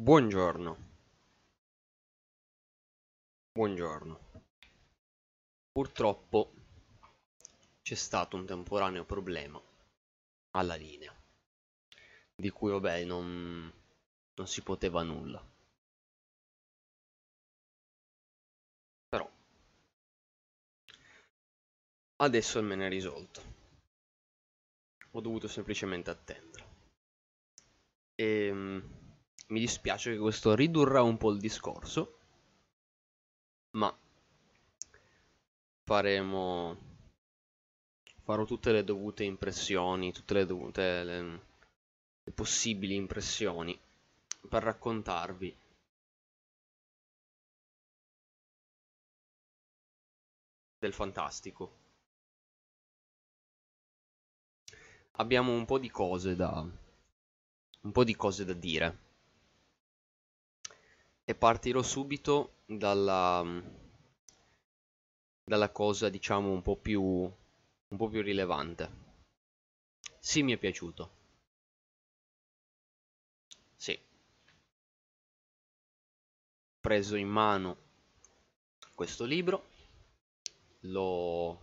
Buongiorno. Buongiorno. Purtroppo c'è stato un temporaneo problema alla linea, di cui vabbè non, non si poteva nulla. Però adesso me ne è risolto. Ho dovuto semplicemente attendere. E mi dispiace che questo ridurrà un po' il discorso, ma faremo farò tutte le dovute impressioni, tutte le dovute le, le possibili impressioni per raccontarvi del fantastico. Abbiamo un po' di cose da un po' di cose da dire e partirò subito dalla, dalla cosa diciamo un po' più un po' più rilevante. Sì mi è piaciuto. Sì. Ho preso in mano questo libro l'ho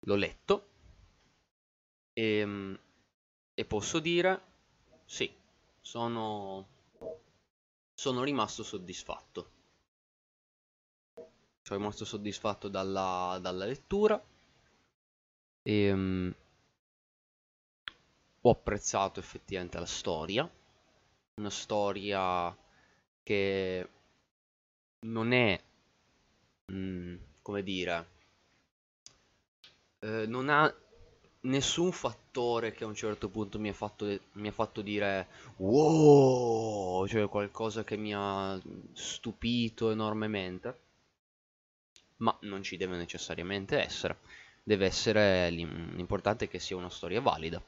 l'ho letto. E, e posso dire sì sono sono rimasto soddisfatto. Sono rimasto soddisfatto dalla, dalla lettura e um, ho apprezzato effettivamente la storia. Una storia che non è, mm, come dire, eh, non ha nessun fattore che a un certo punto mi ha fatto, mi ha fatto dire wow, cioè qualcosa che mi ha stupito enormemente. Ma non ci deve necessariamente essere. Deve essere l'importante è che sia una storia valida.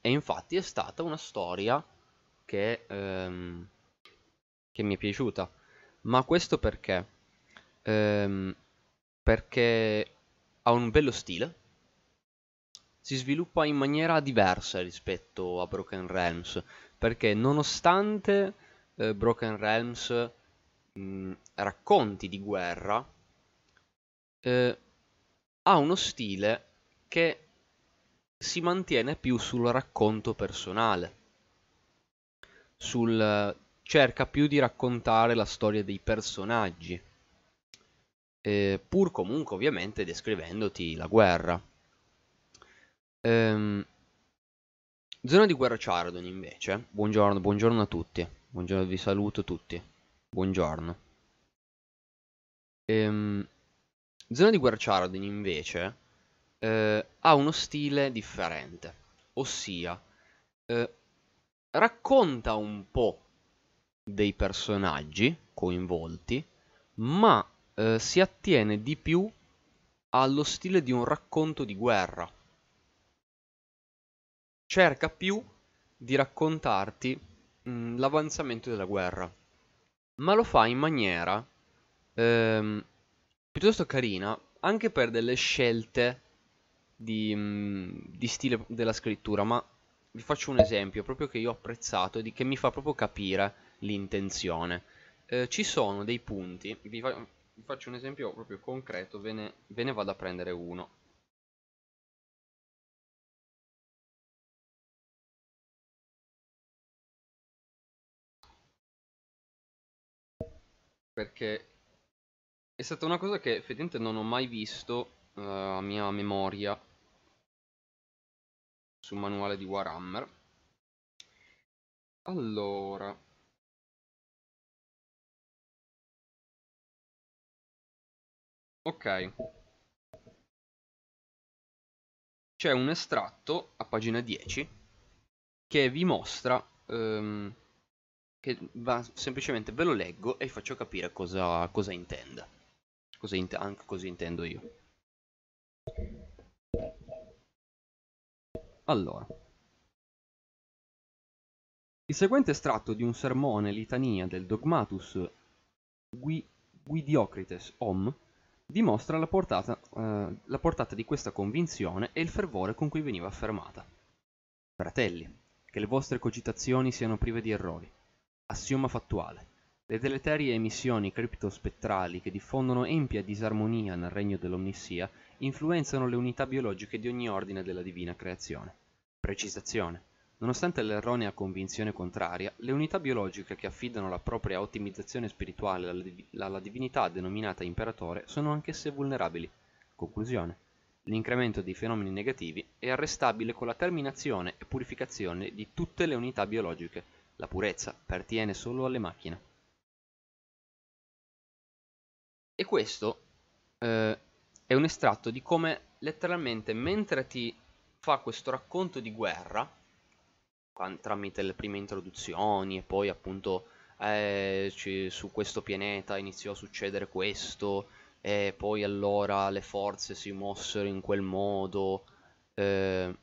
E infatti è stata una storia che, ehm, che mi è piaciuta. Ma questo perché? Ehm, perché ha un bello stile si sviluppa in maniera diversa rispetto a Broken Realms, perché nonostante eh, Broken Realms mh, racconti di guerra, eh, ha uno stile che si mantiene più sul racconto personale, sul, cerca più di raccontare la storia dei personaggi, eh, pur comunque ovviamente descrivendoti la guerra. Ehm, zona di guerra Chardon invece. Buongiorno, buongiorno a tutti. Buongiorno, vi saluto tutti. Buongiorno. Ehm, zona di guerra Chardon invece eh, ha uno stile differente. Ossia, eh, racconta un po' dei personaggi coinvolti, ma eh, si attiene di più allo stile di un racconto di guerra cerca più di raccontarti mh, l'avanzamento della guerra, ma lo fa in maniera ehm, piuttosto carina, anche per delle scelte di, mh, di, stile della scrittura, ma vi faccio un esempio proprio che io ho apprezzato e che mi fa proprio capire l'intenzione. Eh, ci sono dei punti, vi, fa vi, faccio un esempio proprio concreto, ve ne, ve ne vado a prendere uno. Perché è stata una cosa che effettivamente non ho mai visto uh, a mia memoria sul manuale di Warhammer. Allora, ok, c'è un estratto a pagina 10 che vi mostra um, che va, semplicemente ve lo leggo e faccio capire cosa, cosa intenda. Cosa int anche così intendo io. Allora. Il seguente estratto di un sermone litania del Dogmatus Gui Guidiocrites Om dimostra la portata, eh, la portata di questa convinzione e il fervore con cui veniva affermata. Fratelli, che le vostre cogitazioni siano prive di errori. Assioma fattuale. Le deleterie emissioni criptospettrali che diffondono empia disarmonia nel regno dell'omnissia influenzano le unità biologiche di ogni ordine della divina creazione. Precisazione. Nonostante l'erronea convinzione contraria, le unità biologiche che affidano la propria ottimizzazione spirituale alla, div- alla divinità denominata imperatore sono anch'esse vulnerabili. Conclusione. L'incremento dei fenomeni negativi è arrestabile con la terminazione e purificazione di tutte le unità biologiche. La purezza appartiene solo alle macchine. E questo eh, è un estratto di come letteralmente mentre ti fa questo racconto di guerra, tramite le prime introduzioni e poi appunto eh, su questo pianeta iniziò a succedere questo e poi allora le forze si mossero in quel modo. Eh,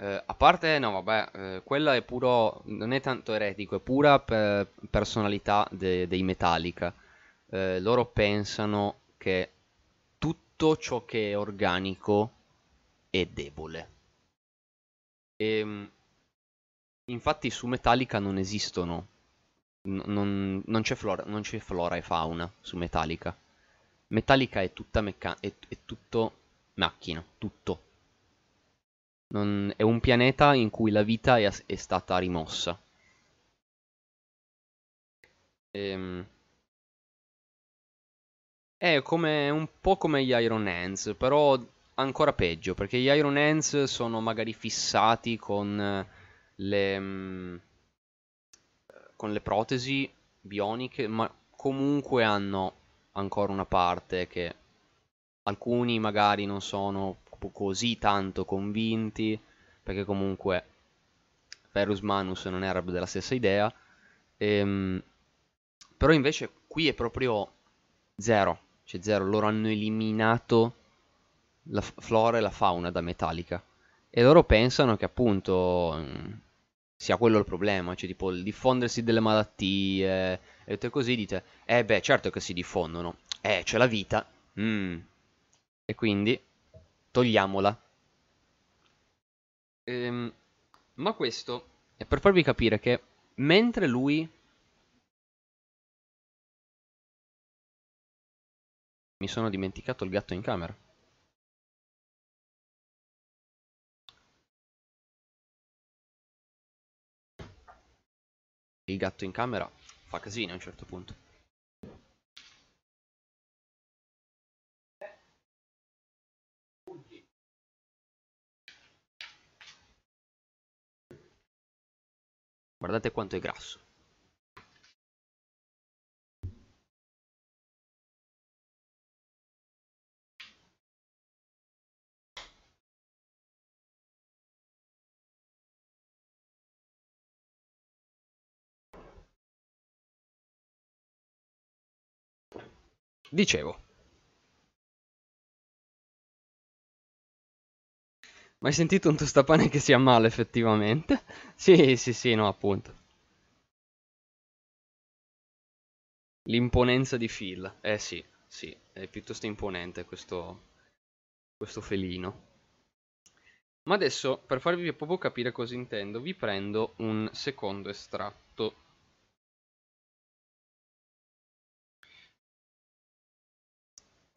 eh, a parte, no, vabbè, eh, quella è puro, non è tanto eretico, è pura per personalità de, dei Metallica eh, loro pensano che tutto ciò che è organico è debole. E, ehm, infatti su Metallica non esistono, non, non, c'è flora, non, c'è flora, e fauna su Metallica. Metallica è tutta mecca- è, è tutto macchina, tutto. Non, è un pianeta in cui la vita è, è stata rimossa. Ehm... È come un po' come gli Iron Hands, però ancora peggio, perché gli Iron Hands sono magari fissati con le, mm, con le protesi bioniche, ma comunque hanno ancora una parte che alcuni magari non sono così tanto convinti, perché comunque Ferus Manus non era della stessa idea, ehm, però invece qui è proprio zero c'è zero, loro hanno eliminato la flora e la fauna da Metallica. E loro pensano che appunto mm, sia quello il problema, cioè tipo il diffondersi delle malattie e tutto così dite, eh beh certo che si diffondono, eh c'è la vita, mm. e quindi togliamola. Ehm, ma questo è per farvi capire che mentre lui Mi sono dimenticato il gatto in camera. Il gatto in camera fa casino a un certo punto. Guardate quanto è grasso. Dicevo. Ma hai sentito un tostapane che sia male effettivamente? Sì, sì, sì, no, appunto. L'imponenza di Phil. Eh sì, sì, è piuttosto imponente questo, questo felino. Ma adesso, per farvi proprio capire cosa intendo, vi prendo un secondo estratto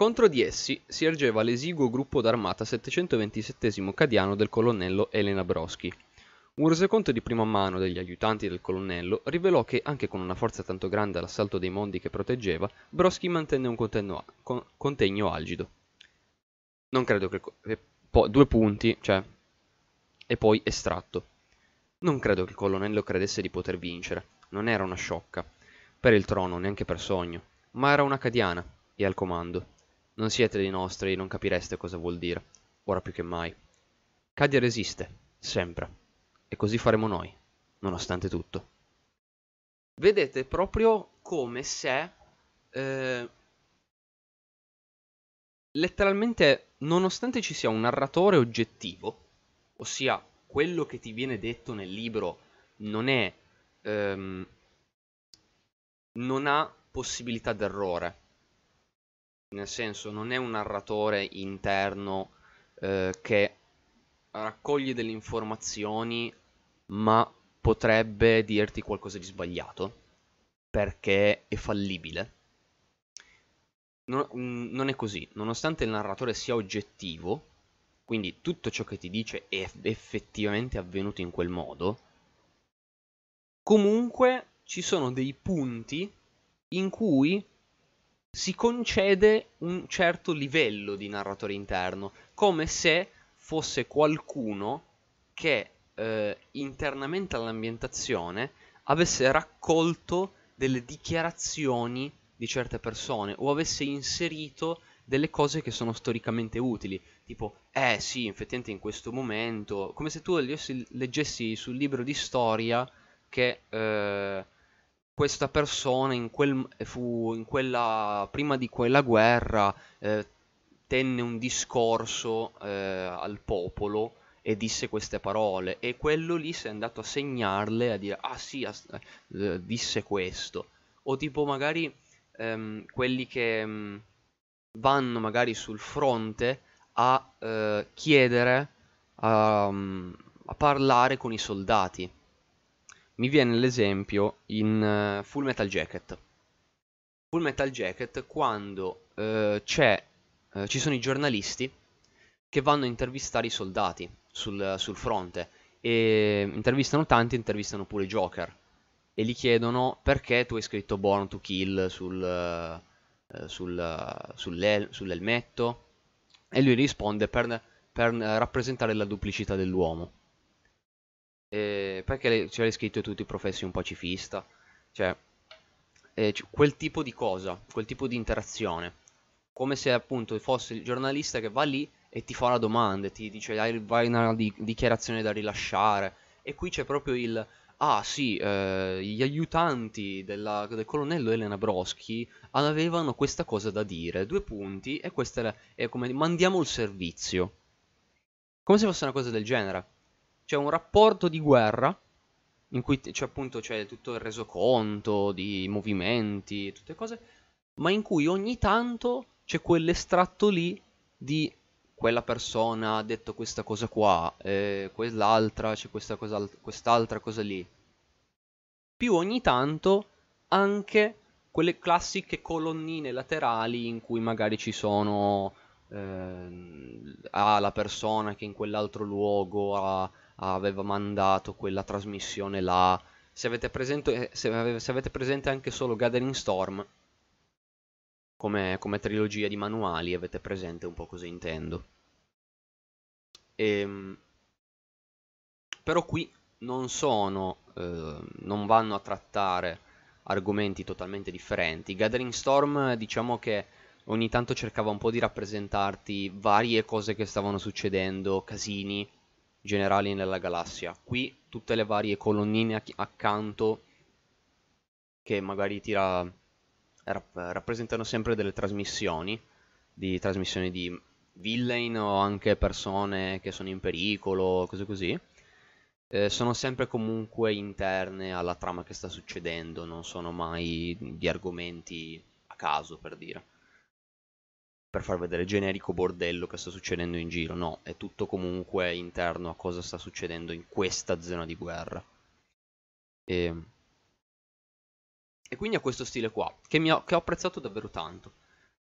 Contro di essi si ergeva l'esiguo gruppo d'armata 727 Cadiano del colonnello Elena Broschi. Un resoconto di prima mano degli aiutanti del colonnello rivelò che, anche con una forza tanto grande all'assalto dei mondi che proteggeva, Broschi mantenne un contegno, con, contegno algido. Non credo che... Eh, po, due punti, cioè... E poi estratto. Non credo che il colonnello credesse di poter vincere. Non era una sciocca. Per il trono, neanche per sogno. Ma era una cadiana, e al comando. Non siete dei nostri, non capireste cosa vuol dire, ora più che mai. Cadia resiste, sempre. E così faremo noi, nonostante tutto. Vedete proprio come se... Eh, letteralmente, nonostante ci sia un narratore oggettivo, ossia quello che ti viene detto nel libro non è... Ehm, non ha possibilità d'errore nel senso non è un narratore interno eh, che raccoglie delle informazioni ma potrebbe dirti qualcosa di sbagliato perché è fallibile. Non, mm, non, è così, nonostante il narratore sia oggettivo, quindi tutto ciò che ti dice è effettivamente avvenuto in quel modo, comunque ci sono dei punti in cui si concede un certo livello di narratore interno, come se fosse qualcuno che eh, internamente all'ambientazione avesse raccolto delle dichiarazioni di certe persone o avesse inserito delle cose che sono storicamente utili, tipo, eh sì, effettivamente in questo momento, come se tu leggessi, sul libro di storia che eh, questa persona in, quel, fu, in quella, prima di quella guerra eh, tenne un discorso eh, al popolo e disse queste parole. E quello lì si è andato a segnarle a dire ah sì eh, disse questo. O tipo magari ehm, quelli che mh, mm, vanno magari sul fronte a eh, chiedere a, um, a, parlare con i soldati mi viene l'esempio in uh, Full Metal Jacket Full Metal Jacket quando uh, uh, ci sono i giornalisti che vanno a intervistare i soldati sul, sul fronte e intervistano tanti, intervistano pure Joker e gli chiedono perché tu hai scritto Born to Kill sul, sul, sull'elmetto e lui risponde per, per rappresentare la duplicità dell'uomo. Perché ce l'hai scritto e tu ti professi un pacifista? Cioè, eh, quel tipo di cosa, quel tipo di interazione. Come se appunto fosse il giornalista che va lì e ti fa una domanda, ti dice vai una di- dichiarazione da rilasciare. E qui c'è proprio il ah sì, eh, gli aiutanti della, del colonnello Elena Broschi avevano questa cosa da dire, due punti, e questa è, è come mandiamo il servizio. Come se fosse una cosa del genere. C'è un rapporto di guerra in cui c'è appunto c'è tutto il resoconto di movimenti, tutte cose, ma in cui ogni tanto c'è quell'estratto lì di quella persona ha detto questa cosa qua, e quell'altra c'è questa cosa, quest'altra cosa lì. Più ogni tanto anche quelle classiche colonnine laterali in cui magari ci sono eh, ah, la persona che in quell'altro luogo ha, aveva mandato quella trasmissione là. Se avete, presente, se, avete, se avete presente anche solo Gathering Storm, come, come trilogia di manuali, avete presente un po' cosa intendo. E, ehm, però qui non sono, eh, non vanno a trattare argomenti totalmente differenti. Gathering Storm diciamo che ogni tanto cercava un po' di rappresentarti varie cose che stavano succedendo, casini generali nella galassia. Qui tutte le varie colonnine accanto che magari ti ra rappresentano sempre delle trasmissioni, di trasmissioni di villain o anche persone che sono in pericolo, cose così, eh, sono sempre comunque interne alla trama che sta succedendo, non sono mai di argomenti a caso, per dire. Per far vedere generico bordello che sta succedendo in giro, no, è tutto comunque interno a cosa sta succedendo in questa zona di guerra. E, e quindi ha questo stile qua, che, ho, che ho apprezzato davvero tanto.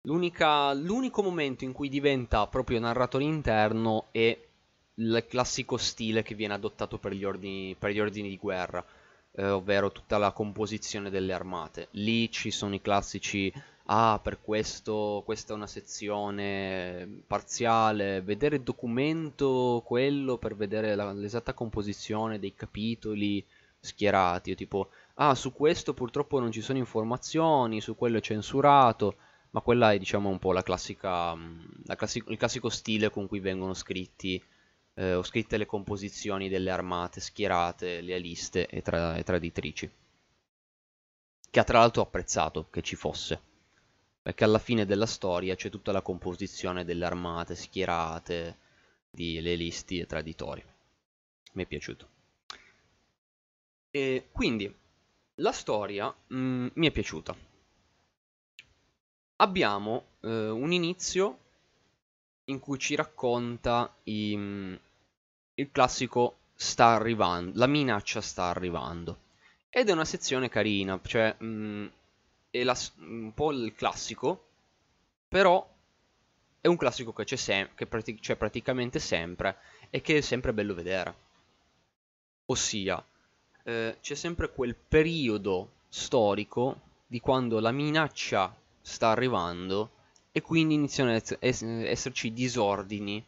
l'unico momento in cui diventa proprio narratore interno è il classico stile che viene adottato per gli ordini, per gli ordini di guerra, eh, ovvero tutta la composizione delle armate. Lì ci sono i classici, ah, per questo, questa è una sezione parziale, vedere il documento, quello per vedere l'esatta composizione dei capitoli schierati, tipo, ah, su questo purtroppo non ci sono informazioni, su quello è censurato ma quella è diciamo un po' la classica, la classico, il classico stile con cui vengono scritti eh, ho scritte le composizioni delle armate schierate, lealiste e, tra- e traditrici. Che ha tra l'altro apprezzato che ci fosse. Perché alla fine della storia c'è tutta la composizione delle armate schierate, di lealisti e traditori. Mi è piaciuto. E quindi la storia mh, mm, mi è piaciuta. Abbiamo eh, un inizio in cui ci racconta i, il classico sta arrivando, la minaccia sta arrivando. Ed è una sezione carina, cioè mh, mm, è la, un po' il classico, però è un classico che c'è, sem- che prati- c'è praticamente sempre e che è sempre bello vedere. Ossia, eh, c'è sempre quel periodo storico di quando la minaccia sta arrivando e quindi iniziano ad esserci disordini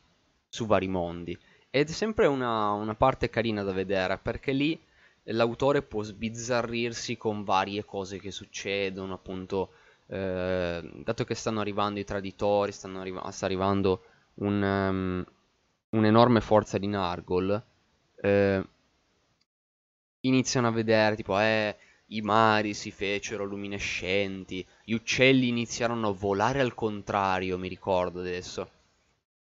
su vari mondi. Ed è sempre una, una parte carina da vedere perché lì l'autore può sbizzarrirsi con varie cose che succedono, appunto, eh, dato che stanno arrivando i traditori, arriva- sta arrivando un, um, un'enorme forza di Nargol, eh, iniziano a vedere tipo, eh, i mari si fecero luminescenti, gli uccelli iniziarono a volare al contrario, mi ricordo adesso.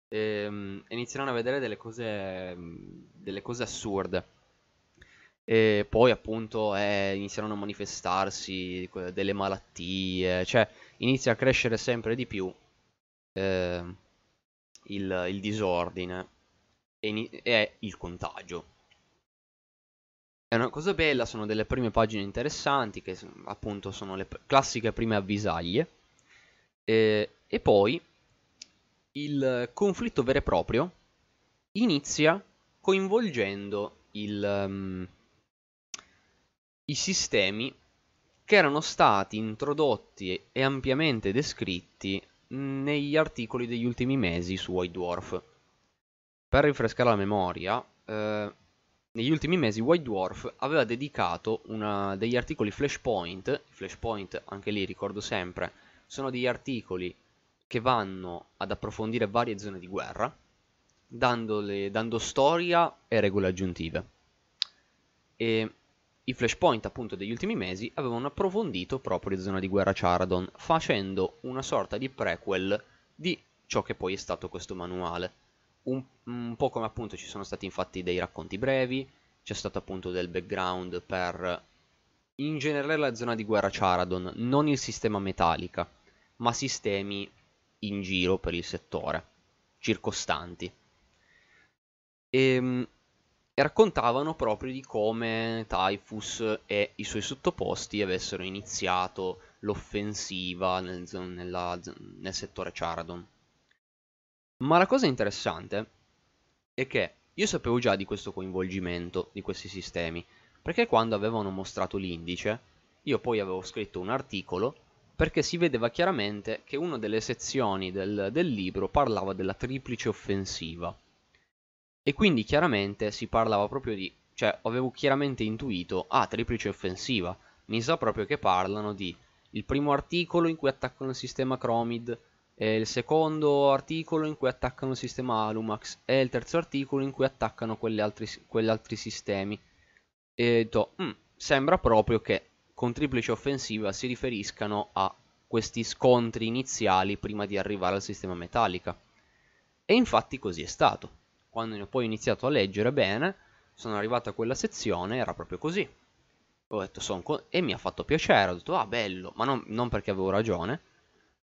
E, ehm, iniziarono a vedere delle cose, delle cose assurde. E poi appunto eh, iniziarono a manifestarsi delle malattie, cioè inizia a crescere sempre di più eh, il, il, disordine e, e il contagio. È una cosa bella, sono delle prime pagine interessanti che appunto sono le classiche prime avvisaglie. E, e poi il conflitto vero e proprio inizia coinvolgendo il, um, i sistemi che erano stati introdotti e ampiamente descritti negli articoli degli ultimi mesi su White Dwarf. Per rinfrescare la memoria, eh, negli ultimi mesi White Dwarf aveva dedicato una, degli articoli Flashpoint, Flashpoint anche lì ricordo sempre, sono degli articoli che vanno ad approfondire varie zone di guerra, dando storia e regole aggiuntive. E i flashpoint appunto degli ultimi mesi avevano approfondito proprio le zone di guerra Charadon, facendo una sorta di prequel di ciò che poi è stato questo manuale. Un, un po' come appunto ci sono stati infatti dei racconti brevi, c'è stato appunto del background per in generale la zona di guerra Charadon, non il sistema metallica, ma sistemi in giro per il settore, circostanti. E, ehm, raccontavano proprio di come Typhus e i suoi sottoposti avessero iniziato l'offensiva nel, nella, nel settore Charadon. Ma la cosa interessante è che io sapevo già di questo coinvolgimento di questi sistemi, perché quando avevano mostrato l'indice, io poi avevo scritto un articolo perché si vedeva chiaramente che una delle sezioni del, del libro parlava della triplice offensiva e quindi chiaramente si parlava proprio di... Cioè, avevo chiaramente intuito, ah, triplice offensiva. Mi sa proprio che parlano di il primo articolo in cui attaccano il sistema Chromid, e il secondo articolo in cui attaccano il sistema Alumax, e il terzo articolo in cui attaccano quegli altri, quegli altri sistemi. E ho detto, mm, sembra proprio che con triplice offensiva si riferiscano a questi scontri iniziali prima di arrivare al sistema Metallica. E infatti così è stato quando poi ho iniziato a leggere bene, sono arrivato a quella sezione, era proprio così. Ho detto, son e mi ha fatto piacere, ho detto, ah bello, ma non, non perché avevo ragione,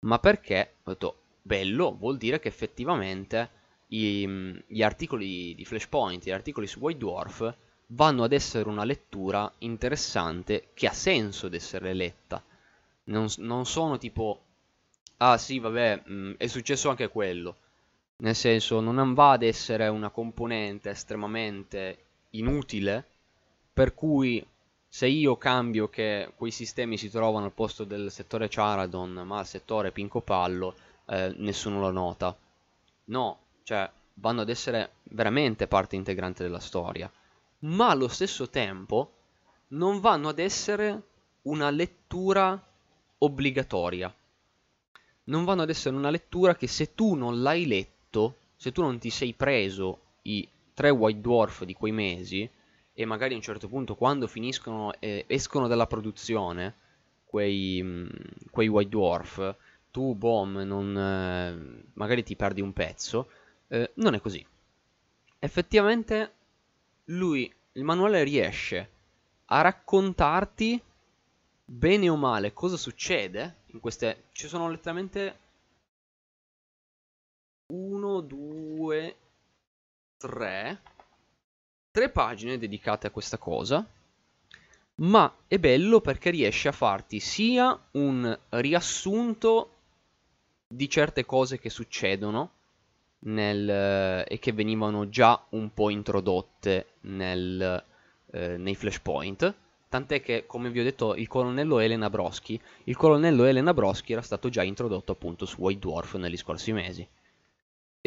ma perché ho detto, bello vuol dire che effettivamente i, gli articoli di Flashpoint, gli articoli su White Dwarf, vanno ad essere una lettura interessante che ha senso ad essere letta. Non, non sono tipo, ah sì, vabbè, mh, mm, è successo anche quello nel senso, non va ad essere una componente estremamente inutile, per cui se io cambio che quei sistemi si trovano al posto del settore Charadon, ma al settore Pinco Pallo, eh, nessuno lo nota. No, cioè, vanno ad essere veramente parte integrante della storia. Ma allo stesso tempo non vanno ad essere una lettura obbligatoria. Non vanno ad essere una lettura che se tu non l'hai letta, detto, se tu non ti sei preso i tre White Dwarf di quei mesi, e magari a un certo punto quando finiscono, eh, escono dalla produzione, quei, mh, mm, quei White Dwarf, tu, Bomb, non, eh, magari ti perdi un pezzo, eh, non è così. Effettivamente lui, il manuale riesce a raccontarti bene o male cosa succede in queste... Ci sono letteralmente 1, 2, 3, tre pagine dedicate a questa cosa, ma è bello perché riesce a farti sia un riassunto di certe cose che succedono nel, e che venivano già un po' introdotte nel, eh, nei flashpoint. Tant'è che, come vi ho detto, il colonnello Elena Broschi, il colonnello Elena Broschi era stato già introdotto appunto su White Dwarf negli scorsi mesi.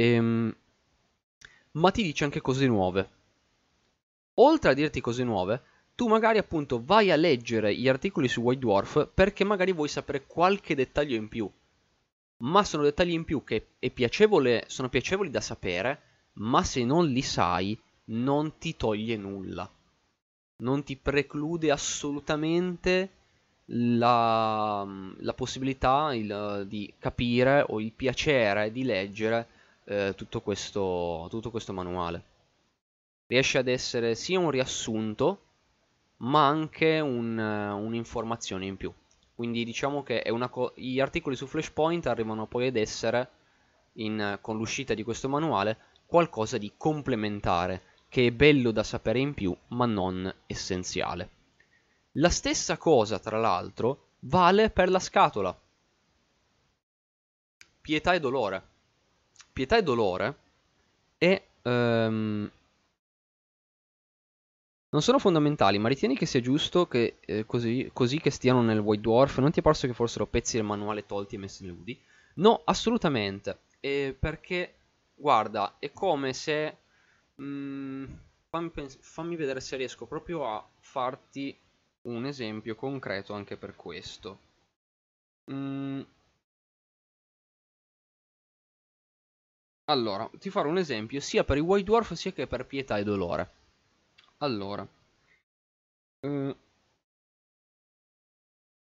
Ehm, ma ti dice anche cose nuove. Oltre a dirti cose nuove, tu magari appunto vai a leggere gli articoli su White Dwarf perché magari vuoi sapere qualche dettaglio in più. Ma sono dettagli in più che sono piacevoli da sapere, ma se non li sai non ti toglie nulla. Non ti preclude assolutamente la, la possibilità il, di capire o il piacere di leggere eh, tutto, questo, tutto questo manuale. Riesce ad essere sia un riassunto, ma anche un, un'informazione in più. Quindi diciamo che gli articoli su Flashpoint arrivano poi ad essere, in, con l'uscita di questo manuale, qualcosa di complementare, che è bello da sapere in più, ma non essenziale. La stessa cosa, tra l'altro, vale per la scatola. Pietà e dolore. Pietà e dolore è um, non sono fondamentali, ma ritieni che sia giusto che eh, così, così, che stiano nel White Dwarf? Non ti è parso che fossero pezzi del manuale tolti e messi nudi? No, assolutamente. Eh, perché, guarda, è come se... Mm, fammi, fammi, vedere se riesco proprio a farti un esempio concreto anche per questo. Mm. Allora, ti farò un esempio sia per i White Dwarf sia che per Pietà e Dolore. Allora, eh,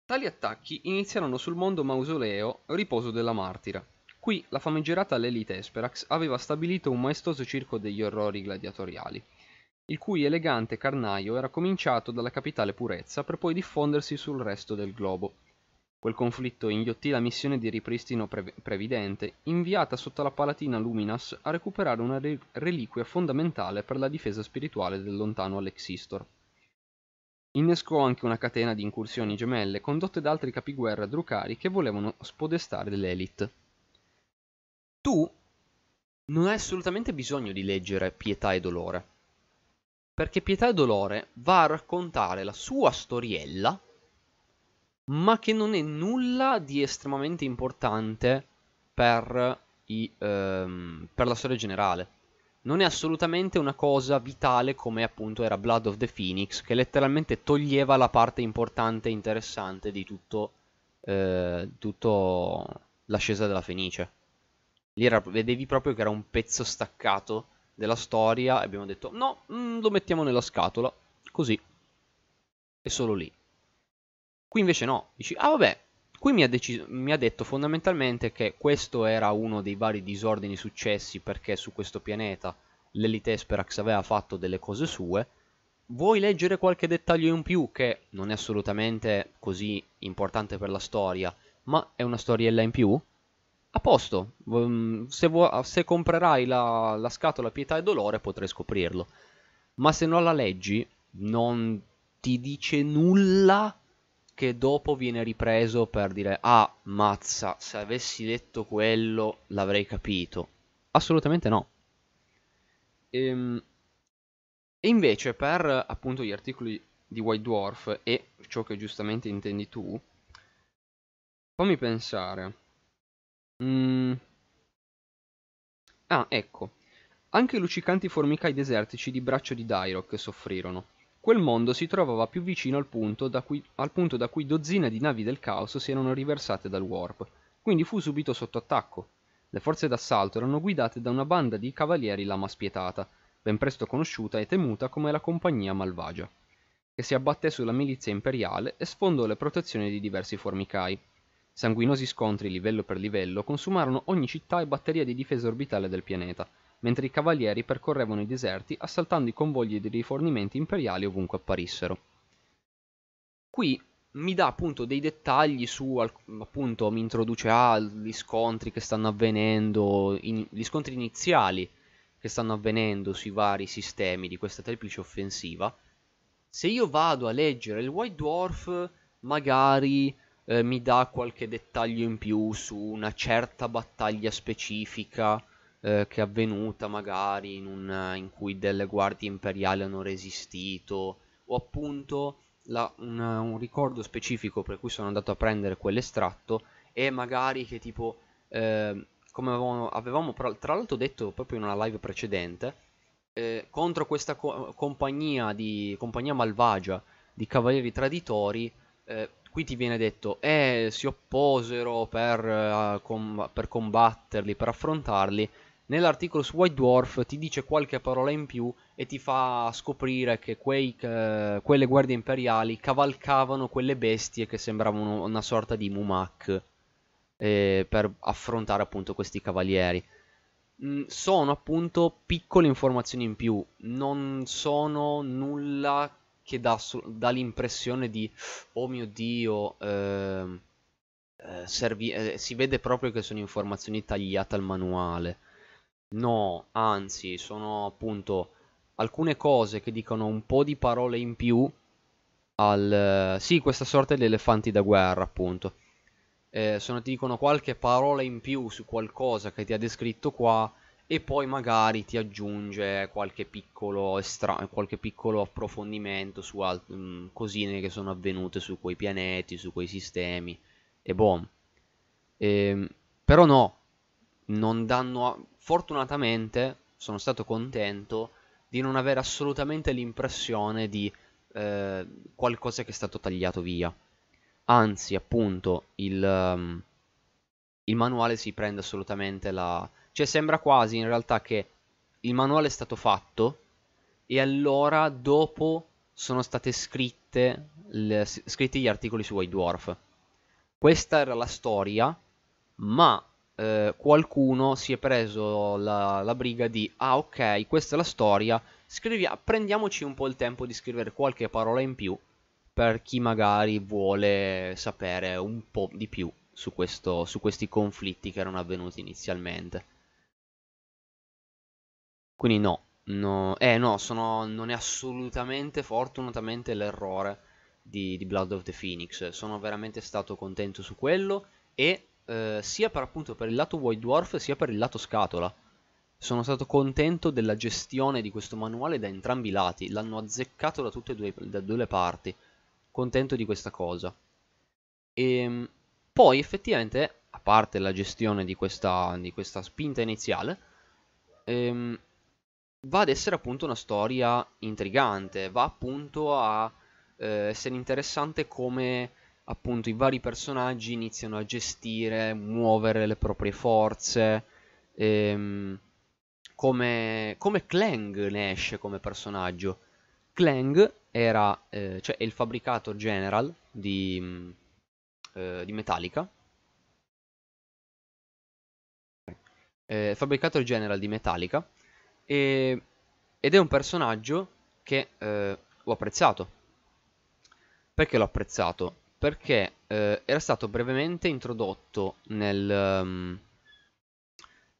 tali attacchi iniziarono sul mondo mausoleo Riposo della Martira. Qui la famigerata Lelite Esperax aveva stabilito un maestoso circo degli orrori gladiatoriali, il cui elegante carnaio era cominciato dalla capitale Purezza per poi diffondersi sul resto del globo. Quel conflitto inghiottì la missione di ripristino pre previdente, inviata sotto la Palatina Luminas a recuperare una re reliquia fondamentale per la difesa spirituale del lontano Alexistor. Innescò anche una catena di incursioni gemelle condotte da altri capiguerra drucari che volevano spodestare l'Elite. Tu non hai assolutamente bisogno di leggere Pietà e Dolore, perché Pietà e Dolore va a raccontare la sua storiella ma che non è nulla di estremamente importante per, i, ehm, per la storia generale. Non è assolutamente una cosa vitale come appunto era Blood of the Phoenix, che letteralmente toglieva la parte importante e interessante di tutto, eh, tutto l'ascesa della Fenice. Lì era, vedevi proprio che era un pezzo staccato della storia e abbiamo detto no, mm, lo mettiamo nella scatola, così. E solo lì. Qui invece no, dici, ah vabbè, qui mi ha, deciso, mi ha detto fondamentalmente che questo era uno dei vari disordini successi perché su questo pianeta l'Elite Esperax aveva fatto delle cose sue. Vuoi leggere qualche dettaglio in più che non è assolutamente così importante per la storia, ma è una storiella in più? A posto, mm, se, se comprerai la, la scatola Pietà e Dolore potrai scoprirlo. Ma se non la leggi, non ti dice nulla che dopo viene ripreso per dire ah mazza se avessi detto quello l'avrei capito. Assolutamente no. Ehm, e invece per appunto gli articoli di White Dwarf e ciò che giustamente intendi tu fammi pensare. Mm. ah ecco. Anche i luccicanti formicai desertici di braccio di Dairoc soffrirono Quel mondo si trovava più vicino al punto, cui, al punto da cui dozzine di navi del caos si erano riversate dal warp, quindi fu subito sotto attacco. Le forze d'assalto erano guidate da una banda di cavalieri lama spietata, ben presto conosciuta e temuta come la Compagnia Malvagia, che si abbatté sulla milizia imperiale e sfondò le protezioni di diversi formicai. Sanguinosi scontri livello per livello consumarono ogni città e batteria di difesa orbitale del pianeta, mentre i cavalieri percorrevano i deserti assaltando i convogli di rifornimenti imperiali ovunque apparissero. Qui mi dà appunto dei dettagli su, appunto, mi introduce agli ah, scontri che stanno avvenendo, in, gli scontri iniziali che stanno avvenendo sui vari sistemi di questa triplice offensiva, se io vado a leggere il White Dwarf, magari eh, mi dà qualche dettaglio in più su una certa battaglia specifica eh, che è avvenuta magari in, un, in cui delle guardie imperiali hanno resistito o appunto la, un, un, ricordo specifico per cui sono andato a prendere quell'estratto e magari che tipo eh, come avevamo, avevamo, tra l'altro detto proprio in una live precedente eh, contro questa co compagnia, di, compagnia malvagia di cavalieri traditori eh, qui ti viene detto eh si opposero per, uh, com per combatterli per affrontarli Nell'articolo su White Dwarf ti dice qualche parola in più e ti fa scoprire che quei, eh, quelle guardie imperiali cavalcavano quelle bestie che sembravano una sorta di Mumak eh, per affrontare appunto questi cavalieri. Mm, sono appunto piccole informazioni in più, non sono nulla che dà, dà l'impressione di oh mio dio, ehm, eh, servi- eh, si vede proprio che sono informazioni tagliate al manuale. No, anzi, sono appunto alcune cose che dicono un po' di parole in più al... Sì, questa sorta di elefanti da guerra, appunto. Eh, sono, ti dicono qualche parola in più su qualcosa che ti ha descritto qua e poi magari ti aggiunge qualche piccolo, estra... qualche piccolo approfondimento su alt... Mm, cosine che sono avvenute su quei pianeti, su quei sistemi e boom. Eh, però no, non danno... A Fortunatamente sono stato contento di non avere assolutamente l'impressione di eh, qualcosa che è stato tagliato via. Anzi, appunto, il, um, il manuale si prende assolutamente la... Cioè sembra quasi in realtà che il manuale è stato fatto e allora dopo sono state scritte le, scritti gli articoli su White Dwarf. Questa era la storia, ma eh, qualcuno si è preso la, la, briga di ah ok questa è la storia scrivia, prendiamoci un po' il tempo di scrivere qualche parola in più per chi magari vuole sapere un po' di più su, questo, su questi conflitti che erano avvenuti inizialmente. Quindi no, no, eh no, sono, non è assolutamente fortunatamente l'errore di, di Blood of the Phoenix. Sono veramente stato contento su quello e eh, sia per appunto per il lato White Dwarf sia per il lato scatola. Sono stato contento della gestione di questo manuale da entrambi i lati, l'hanno azzeccato da tutte e due, da due le parti. Contento di questa cosa. E ehm, poi effettivamente, a parte la gestione di questa, di questa spinta iniziale, ehm, va ad essere appunto una storia intrigante, va appunto a eh, essere interessante come appunto i vari personaggi iniziano a gestire, muovere le proprie forze, ehm, come, come Clang ne esce come personaggio. Clang era, eh, cioè il fabbricato general di, mm, eh, di Metallica. Eh, fabbricato general di Metallica e, ed è un personaggio che eh, ho apprezzato. Perché l'ho apprezzato? Perché eh, era stato brevemente introdotto nel, um,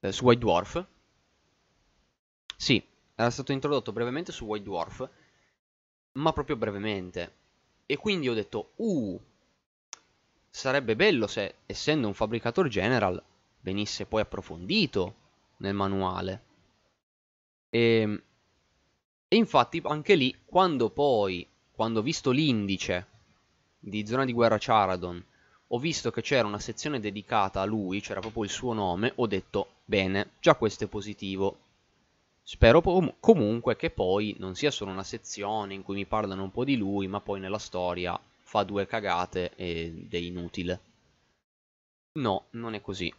eh, su White Dwarf. Sì, era stato introdotto brevemente su White Dwarf, ma proprio brevemente. E quindi ho detto, uh, sarebbe bello se, essendo un fabbricator general, venisse poi approfondito nel manuale. E, ehm, e infatti anche lì, quando poi, quando ho visto l'indice di Zona di Guerra Charadon ho visto che c'era una sezione dedicata a lui, c'era proprio il suo nome, ho detto, bene, già questo è positivo. Spero comunque che poi non sia solo una sezione in cui mi parlano un po' di lui, ma poi nella storia fa due cagate ed è inutile. No, non è così.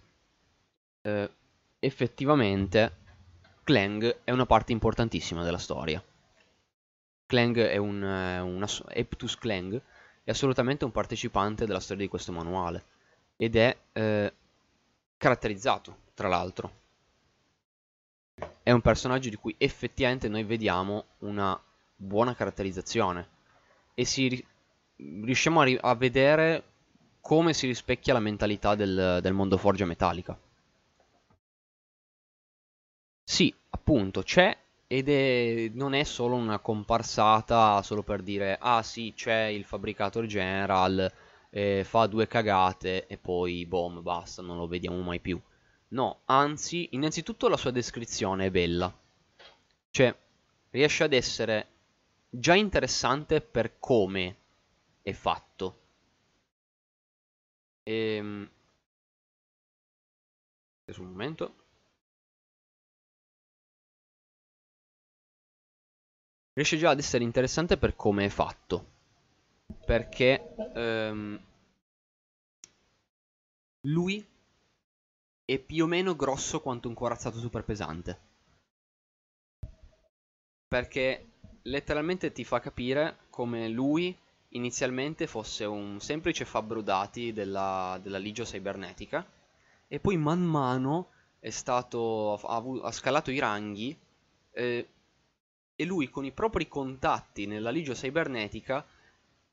Eh, effettivamente, Clang è una parte importantissima della storia. Clang è un... Una, Eptus Clang è assolutamente un partecipante della storia di questo manuale ed è eh, caratterizzato, tra l'altro. È un personaggio di cui effettivamente noi vediamo una buona caratterizzazione e si, riusciamo a, a, vedere come si rispecchia la mentalità del, del mondo forgia metallica. Sì, appunto, c'è ed è, non è solo una comparsata solo per dire ah sì, c'è il Fabricator General, eh, fa due cagate e poi boom, basta, non lo vediamo mai più. No, anzi, innanzitutto la sua descrizione è bella. Cioè, riesce ad essere già interessante per come è fatto. Ehm... Un momento. Riesce già ad essere interessante per come è fatto. Perché ehm, lui è più o meno grosso quanto un corazzato super pesante. Perché letteralmente ti fa capire come lui inizialmente fosse un semplice fabbro dati della, della Ligio Cybernetica e poi man mano è stato, ha, ha scalato i ranghi eh, e lui con i propri contatti nella Ligio Cybernetica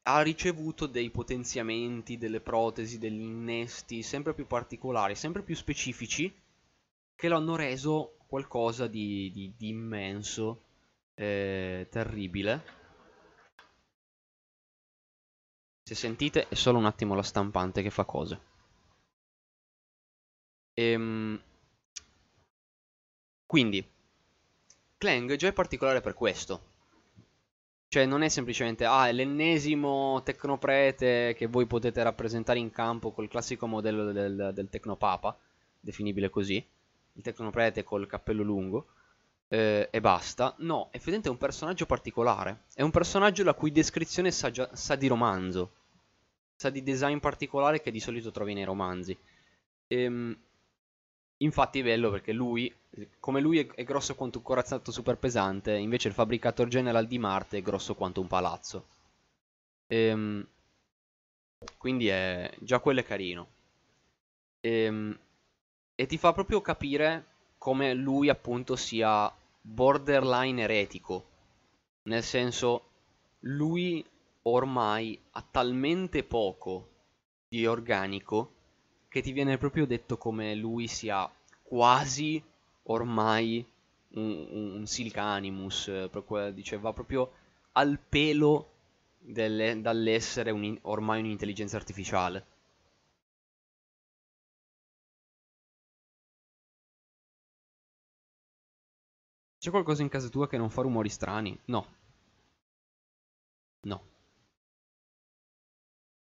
ha ricevuto dei potenziamenti, delle protesi, degli innesti sempre più particolari, sempre più specifici che lo hanno reso qualcosa di, di, di immenso, eh, terribile Se sentite è solo un attimo la stampante che fa cose. Ehm... Quindi, Clang già è particolare per questo. Cioè non è semplicemente, ah, è l'ennesimo tecnoprete che voi potete rappresentare in campo col classico modello del, del tecnopapa, definibile così, il tecnoprete col cappello lungo, eh, e basta. No, effettivamente è un personaggio particolare. È un personaggio la cui descrizione sa, già, sa di romanzo. Sa di design particolare che di solito trovi nei romanzi. Ehm, infatti è bello perché lui, come lui è, grosso quanto un corazzato super pesante, invece il fabbricator general di Marte è grosso quanto un palazzo. Ehm, quindi è, già quello è carino. Ehm, e ti fa proprio capire come lui appunto sia borderline eretico. Nel senso, lui ormai ha talmente poco di organico che ti viene proprio detto come lui sia quasi ormai un, un Silcanimus, proprio, dice, va proprio al pelo delle, dall'essere un, ormai un'intelligenza artificiale. C'è qualcosa in casa tua che non fa rumori strani? No. No.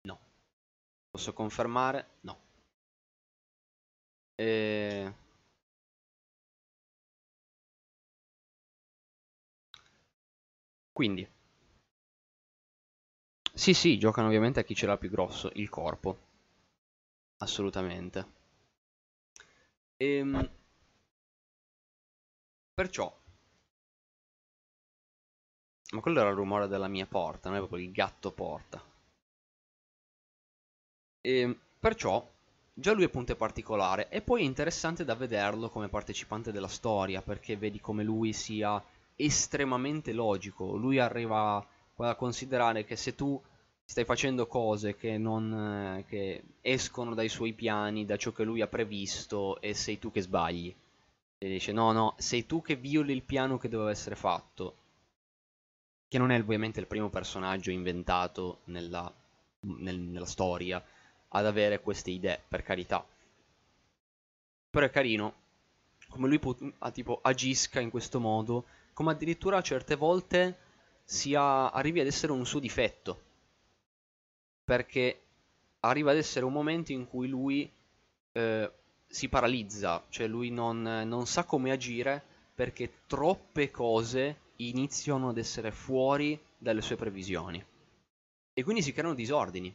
No. Posso confermare? No. E... Quindi. Sì, sì, giocano ovviamente a chi ce l'ha più grosso, il corpo. Assolutamente. Ehm... Perciò ma quello era il rumore della mia porta, non è proprio il gatto porta. E perciò già lui è punto particolare e poi è interessante da vederlo come partecipante della storia perché vedi come lui sia estremamente logico. Lui arriva a considerare che se tu stai facendo cose che, non, che escono dai suoi piani, da ciò che lui ha previsto e sei tu che sbagli. E dice no no, sei tu che violi il piano che doveva essere fatto che non è ovviamente il primo personaggio inventato nella, nel, nella storia ad avere queste idee, per carità. Però è carino come lui ah, tipo, agisca in questo modo, come addirittura a certe volte sia, arrivi ad essere un suo difetto. Perché arriva ad essere un momento in cui lui eh, si paralizza, cioè lui non, non sa come agire perché troppe cose iniziano ad essere fuori dalle sue previsioni. E quindi si creano disordini.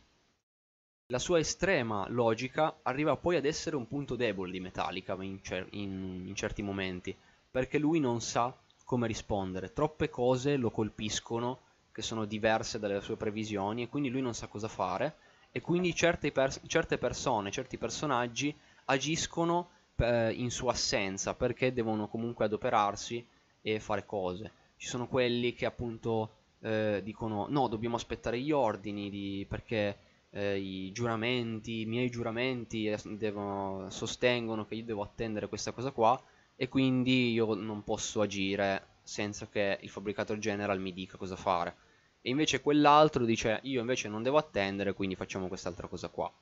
La sua estrema logica arriva poi ad essere un punto debole di Metallica in, cer- in, in certi momenti, perché lui non sa come rispondere. Troppe cose lo colpiscono che sono diverse dalle sue previsioni e quindi lui non sa cosa fare e quindi per- certe persone, certi personaggi agiscono eh, in sua assenza perché devono comunque adoperarsi e fare cose ci sono quelli che appunto eh, dicono no, dobbiamo aspettare gli ordini di, perché eh, i giuramenti, i miei giuramenti devono, sostengono che io devo attendere questa cosa qua e quindi io non posso agire senza che il fabbricator general mi dica cosa fare. E invece quell'altro dice io invece non devo attendere, quindi facciamo quest'altra cosa qua.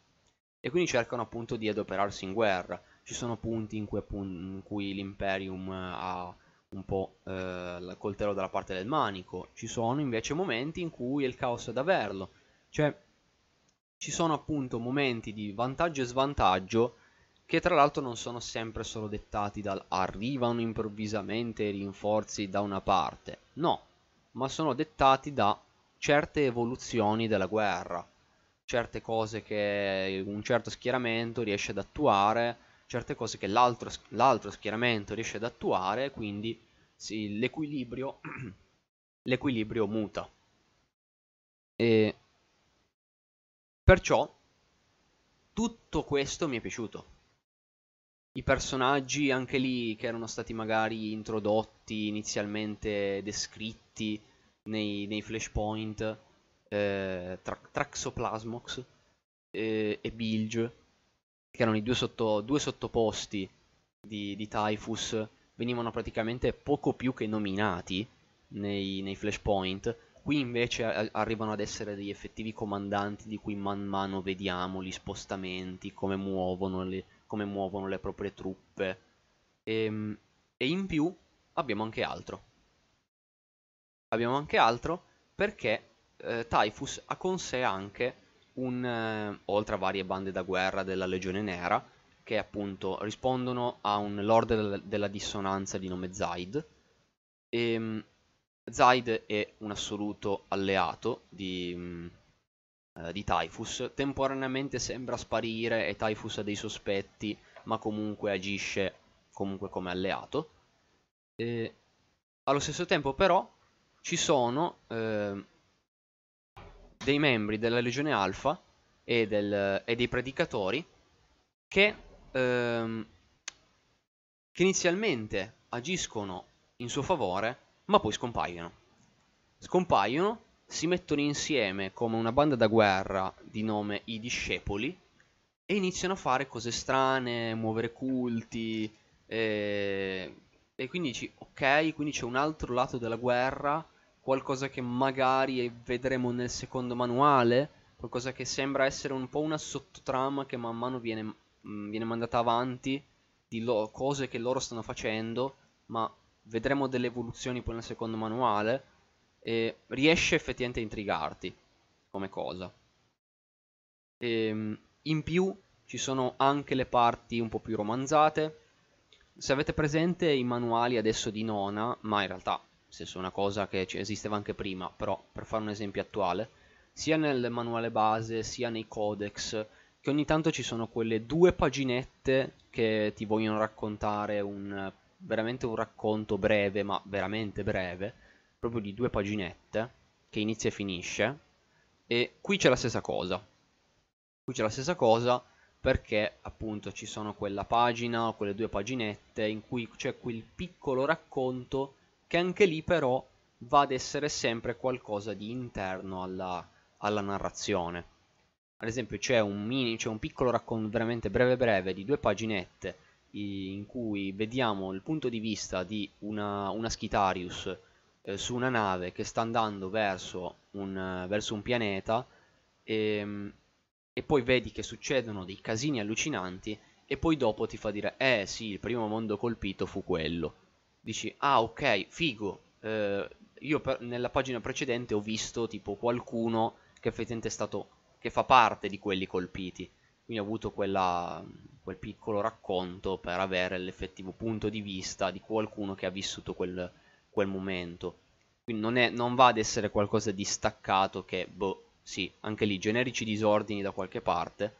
E quindi cercano appunto di adoperarsi in guerra. Ci sono punti in cui, cui l'Imperium ha un po' eh, il coltello dalla parte del manico, ci sono invece momenti in cui il caos è ad averlo. Cioè, ci sono appunto momenti di vantaggio e svantaggio che tra l'altro non sono sempre solo dettati dal arrivano improvvisamente i rinforzi da una parte, no, ma sono dettati da certe evoluzioni della guerra, certe cose che un certo schieramento riesce ad attuare, certe cose che l'altro, l'altro schieramento riesce ad attuare, quindi sì, l'equilibrio, l'equilibrio muta. E perciò tutto questo mi è piaciuto i personaggi anche lì che erano stati magari introdotti, inizialmente descritti nei, nei flashpoint, eh, tra, Traxoplasmox eh, e Bilge, che erano i due, sotto, due sottoposti di, di, Typhus, venivano praticamente poco più che nominati nei, nei flashpoint. Qui invece a, arrivano ad essere degli effettivi comandanti di cui man mano vediamo gli spostamenti, come muovono le, come muovono le proprie truppe e, ehm, e in più abbiamo anche altro. Abbiamo anche altro perché eh, Typhus ha con sé anche un, eh, oltre a varie bande da guerra della Legione Nera, che appunto rispondono a un Lord della, dissonanza di nome Zaid. E, um, Zaid è un assoluto alleato di, um, eh, di Typhus, temporaneamente sembra sparire e Typhus ha dei sospetti, ma comunque agisce comunque come alleato. E, allo stesso tempo però ci sono eh, dei membri della Legione Alfa e, del, e dei Predicatori che, ehm, che inizialmente agiscono in suo favore, ma poi scompaiono. Scompaiono si mettono insieme come una banda da guerra di nome I Discepoli e iniziano a fare cose strane, muovere culti e, e quindi dici ok, quindi c'è un altro lato della guerra, qualcosa che magari vedremo nel secondo manuale, qualcosa che sembra essere un po' una sottotrama che man mano viene, mm, viene mandata avanti di cose che loro stanno facendo, ma vedremo delle evoluzioni poi nel secondo manuale e riesce effettivamente a intrigarti come cosa. E, ehm, in più ci sono anche le parti un po' più romanzate. Se avete presente i manuali adesso di Nona, ma in realtà, senso una cosa che esisteva anche prima, però per fare un esempio attuale, sia nel manuale base sia nei codex, che ogni tanto ci sono quelle due paginette che ti vogliono raccontare un, veramente un racconto breve, ma veramente breve, proprio di due paginette che inizia e finisce e qui c'è la stessa cosa. Qui c'è la stessa cosa perché appunto ci sono quella pagina quelle due paginette in cui c'è quel piccolo racconto che anche lì però va ad essere sempre qualcosa di interno alla, alla narrazione. Ad esempio c'è un, mini, c'è un piccolo racconto veramente breve breve di due paginette in cui vediamo il punto di vista di una, una Schitarius eh, su una nave che sta andando verso un, verso un pianeta e, ehm, e poi vedi che succedono dei casini allucinanti e poi dopo ti fa dire eh sì il primo mondo colpito fu quello. Dici ah ok figo eh, io per, nella pagina precedente ho visto tipo qualcuno che effettivamente è stato che fa parte di quelli colpiti. Quindi ho avuto quella, quel piccolo racconto per avere l'effettivo punto di vista di qualcuno che ha vissuto quel, quel momento. Quindi non, è, non va ad essere qualcosa di staccato che, boh, sì, anche lì generici disordini da qualche parte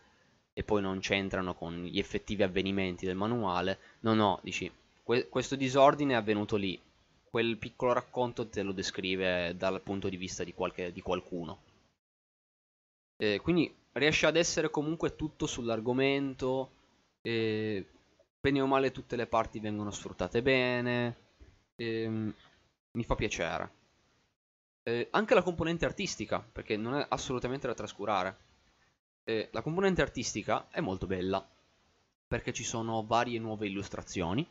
e poi non c'entrano con gli effettivi avvenimenti del manuale. No, no, dici, que- questo disordine è avvenuto lì. Quel piccolo racconto te lo descrive dal punto di vista di, qualche, di qualcuno. Eh, quindi riesce ad essere comunque tutto sull'argomento. Eh, bene o male tutte le parti vengono sfruttate bene ehm, mi fa piacere. Eh, anche la componente artistica, perché non è assolutamente da trascurare. Eh, la componente artistica è molto bella, perché ci sono varie nuove illustrazioni,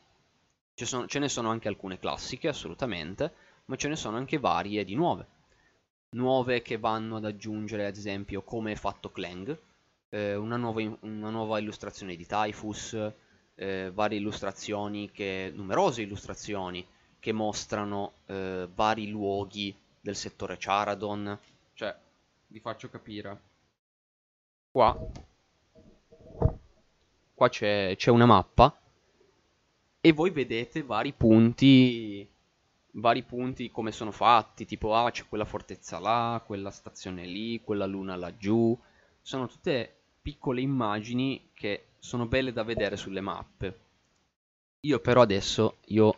sono, ce ne sono anche alcune classiche, assolutamente, ma ce ne sono anche varie di nuove. Nuove che vanno ad aggiungere, ad esempio, come è fatto Clang, eh, una, nuova, una, nuova, illustrazione di Typhus, eh, varie illustrazioni, che, numerose illustrazioni che mostrano eh, vari luoghi del settore Charadon. Cioè, vi faccio capire. Qua, qua c'è, c'è una mappa e voi vedete vari punti vari punti come sono fatti, tipo ah c'è quella fortezza là, quella stazione lì, quella luna laggiù, sono tutte piccole immagini che sono belle da vedere sulle mappe. Io però adesso, io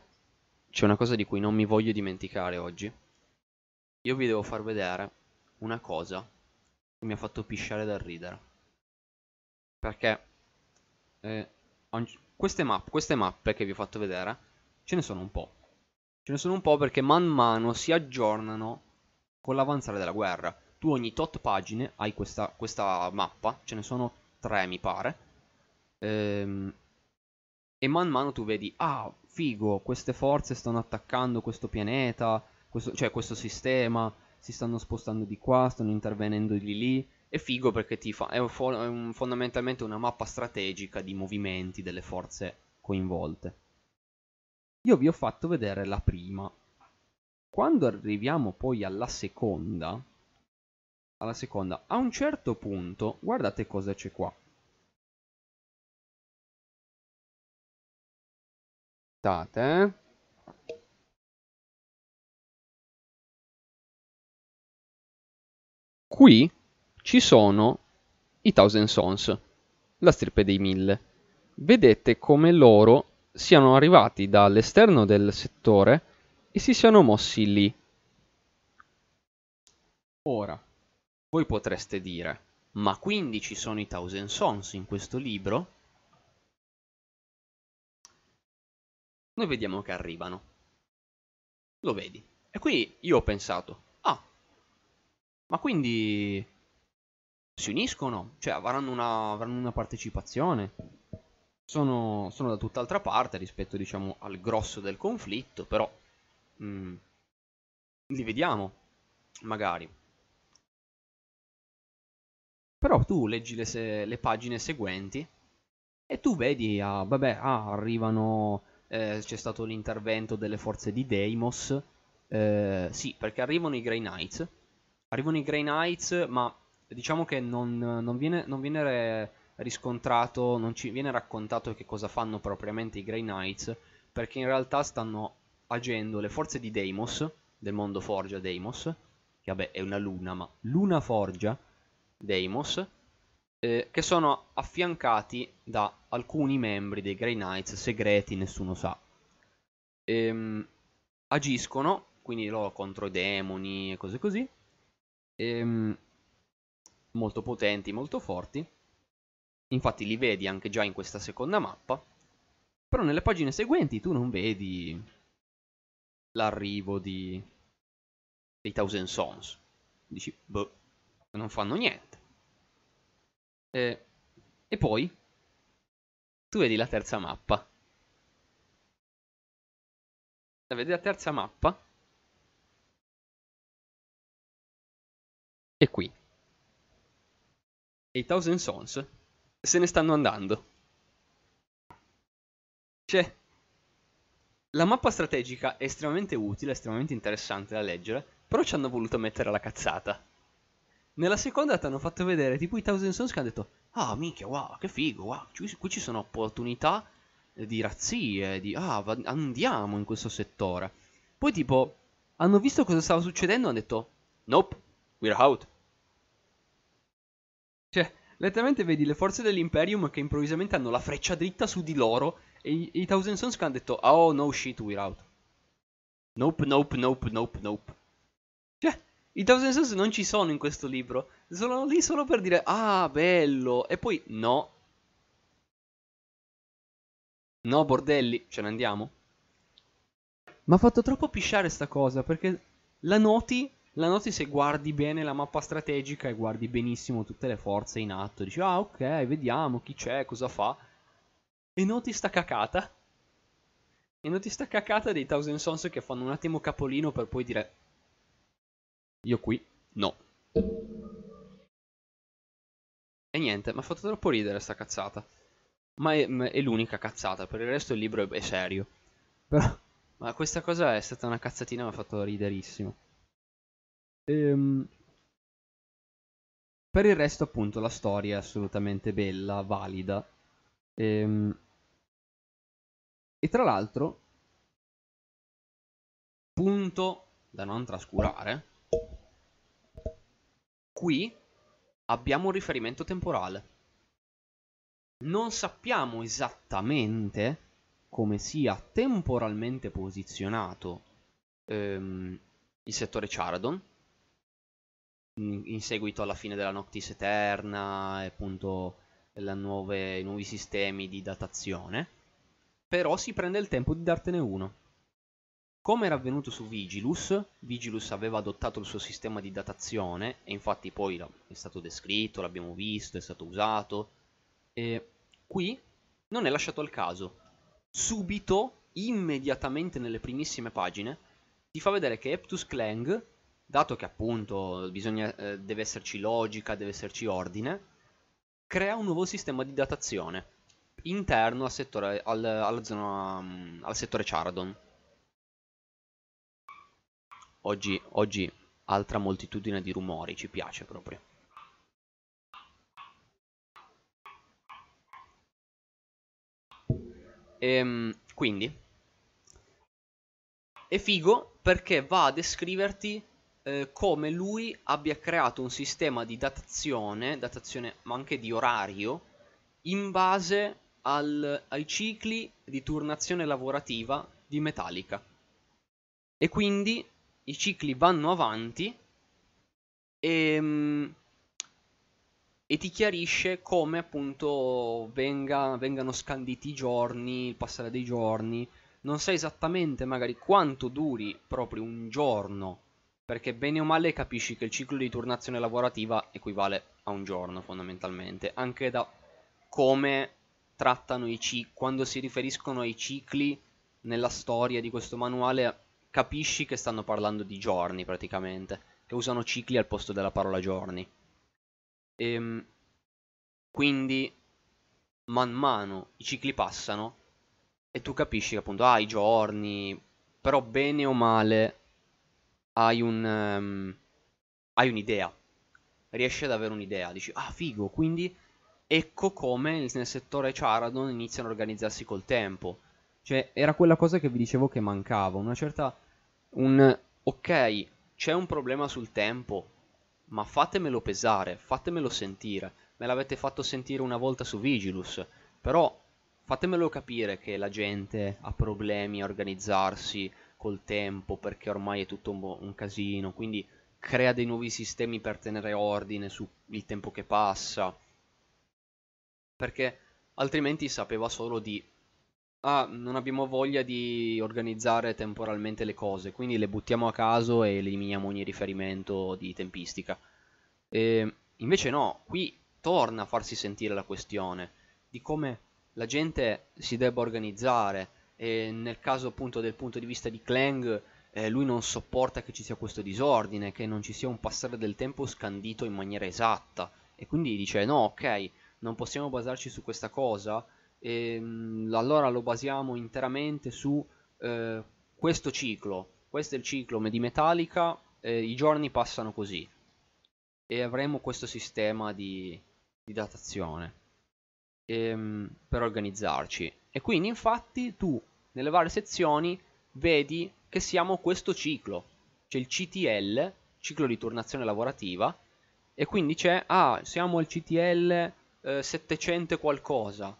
c'è una cosa di cui non mi voglio dimenticare oggi. Io vi devo far vedere una cosa che mi ha fatto pisciare dal ridere. Perché eh, queste, mappe, queste mappe che vi ho fatto vedere ce ne sono un po'. Ce ne sono un po' perché man mano si aggiornano con l'avanzare della guerra. Tu ogni tot pagine hai questa, questa mappa, ce ne sono tre mi pare. Ehm, e man mano tu vedi, ah, figo, queste forze stanno attaccando questo pianeta, questo, cioè questo sistema, si stanno spostando di qua, stanno intervenendo di lì. È figo perché ti fa, è, un, è un, fondamentalmente una mappa strategica di movimenti delle forze coinvolte. Io vi ho fatto vedere la prima. Quando arriviamo poi alla seconda, alla seconda, a un certo punto, guardate cosa c'è qua. Aspettate, eh. Qui ci sono i Thousand Sons, la stirpe dei mille. Vedete come loro siano arrivati dall'esterno del settore e si siano mossi lì. Ora, voi potreste dire, ma quindi ci sono i Thousand Sons in questo libro? Noi vediamo che arrivano. Lo vedi. E qui io ho pensato, ah, ma quindi si uniscono? Cioè avranno una, avranno una partecipazione? sono, sono da tutt'altra parte rispetto diciamo al grosso del conflitto, però mh, mm, li vediamo magari. Però tu leggi le, se- le pagine seguenti e tu vedi, ah, vabbè, ah, arrivano, eh, c'è stato l'intervento delle forze di Deimos, eh, sì, perché arrivano i Grey Knights, arrivano i Grey Knights, ma diciamo che non, non viene, non viene riscontrato, non ci viene raccontato che cosa fanno propriamente i Grey Knights, perché in realtà stanno agendo le forze di Deimos, del mondo Forgia Deimos, che vabbè è una luna, ma Luna Forgia Deimos, eh, che sono affiancati da alcuni membri dei Grey Knights segreti, nessuno sa. Ehm, agiscono, quindi loro contro i demoni e cose così, ehm, molto potenti, molto forti, Infatti li vedi anche già in questa seconda mappa. Però nelle pagine seguenti tu non vedi l'arrivo di... dei Thousand Sons. Dici, boh, non fanno niente. E, e poi tu vedi la terza mappa. La vedi la terza mappa? E qui. E i Thousand Sons se ne stanno andando. Cioè, la mappa strategica è estremamente utile, estremamente interessante da leggere, però ci hanno voluto mettere la cazzata. Nella seconda ti hanno fatto vedere tipo i Thousand Sons che hanno detto Ah, minchia, wow, che figo, wow, qui ci sono opportunità di razzie, di ah, andiamo in questo settore. Poi tipo, hanno visto cosa stava succedendo e hanno detto Nope, we're out. Cioè, Letteralmente vedi le forze dell'Imperium che improvvisamente hanno la freccia dritta su di loro e i, i Thousand Sons che hanno detto Oh no shit, we're out. Nope, nope, nope, nope, nope. I Thousand Sons non ci sono in questo libro. Sono lì solo per dire Ah, bello. E poi no. No, bordelli, ce ne andiamo. Ma ha fatto troppo pisciare sta cosa perché la noti la noti se guardi bene la mappa strategica e guardi benissimo tutte le forze in atto. Dici, ah ok, vediamo chi c'è, cosa fa. E noti sta cacata. E noti sta cacata dei Thousand Sons che fanno un attimo capolino per poi dire io qui no. E niente, mi ha fatto troppo ridere sta cazzata. Ma è, è l'unica cazzata, per il resto il libro è, è serio. Però, ma questa cosa è stata una cazzatina, mi ha fatto riderissimo. Ehm, per il resto, appunto, la storia è assolutamente bella, valida. Ehm, e tra l'altro, punto da non trascurare, qui abbiamo un riferimento temporale. Non sappiamo esattamente come sia temporalmente posizionato ehm, il settore Charadon in, seguito alla fine della Noctis Eterna e appunto nuove, nuovi sistemi di datazione però si prende il tempo di dartene uno come era avvenuto su Vigilus, Vigilus aveva adottato il suo sistema di datazione e infatti poi è stato descritto, l'abbiamo visto, è stato usato e qui non è lasciato al caso subito, immediatamente nelle primissime pagine, ti fa vedere che Eptus Clang, dato che appunto bisogna, eh, deve esserci logica, deve esserci ordine, crea un nuovo sistema di datazione interno al settore, al, alla zona, um, al settore Charadon. Oggi, oggi altra moltitudine di rumori, ci piace proprio. Ehm, quindi è figo perché va a descriverti eh, come lui abbia creato un sistema di datazione, datazione ma anche di orario, in base al, ai cicli di turnazione lavorativa di Metallica. E quindi i cicli vanno avanti e, ehm, e ti chiarisce come appunto venga, vengano scanditi i giorni, il passare dei giorni. Non sai esattamente magari quanto duri proprio un giorno, perché bene o male capisci che il ciclo di turnazione lavorativa equivale a un giorno fondamentalmente, anche da come trattano i cicli, quando si riferiscono ai cicli nella storia di questo manuale capisci che stanno parlando di giorni praticamente, che usano cicli al posto della parola giorni. E, ehm, quindi man mano i cicli passano e tu capisci che appunto ah, giorni, però bene o male hai un um, hai un'idea. Riesci ad avere un'idea, dici "Ah, figo", quindi ecco come nel settore Charadon iniziano a organizzarsi col tempo. Cioè, era quella cosa che vi dicevo che mancava, una certa un ok, c'è un problema sul tempo, ma fatemelo pesare, fatemelo sentire. Me l'avete fatto sentire una volta su Vigilus, però fatemelo capire che la gente ha problemi a organizzarsi col tempo perché ormai è tutto un, un casino, quindi crea dei nuovi sistemi per tenere ordine sul tempo che passa. Perché altrimenti sapeva solo di ah, non abbiamo voglia di organizzare temporalmente le cose, quindi le buttiamo a caso e eliminiamo ogni riferimento di tempistica. E invece no, qui torna a farsi sentire la questione di come la gente si debba organizzare e nel caso appunto del punto di vista di Clang eh, lui non sopporta che ci sia questo disordine, che non ci sia un passare del tempo scandito in maniera esatta e quindi dice no ok, non possiamo basarci su questa cosa e ehm, allora lo basiamo interamente su eh, questo ciclo. Questo è il ciclo di Metallica, eh, i giorni passano così e avremo questo sistema di, di datazione ehm, per organizzarci. E quindi infatti tu nelle varie sezioni vedi che siamo questo ciclo. C'è il CTL, ciclo di turnazione lavorativa, e quindi c'è, ah, siamo al CTL eh, 700 qualcosa,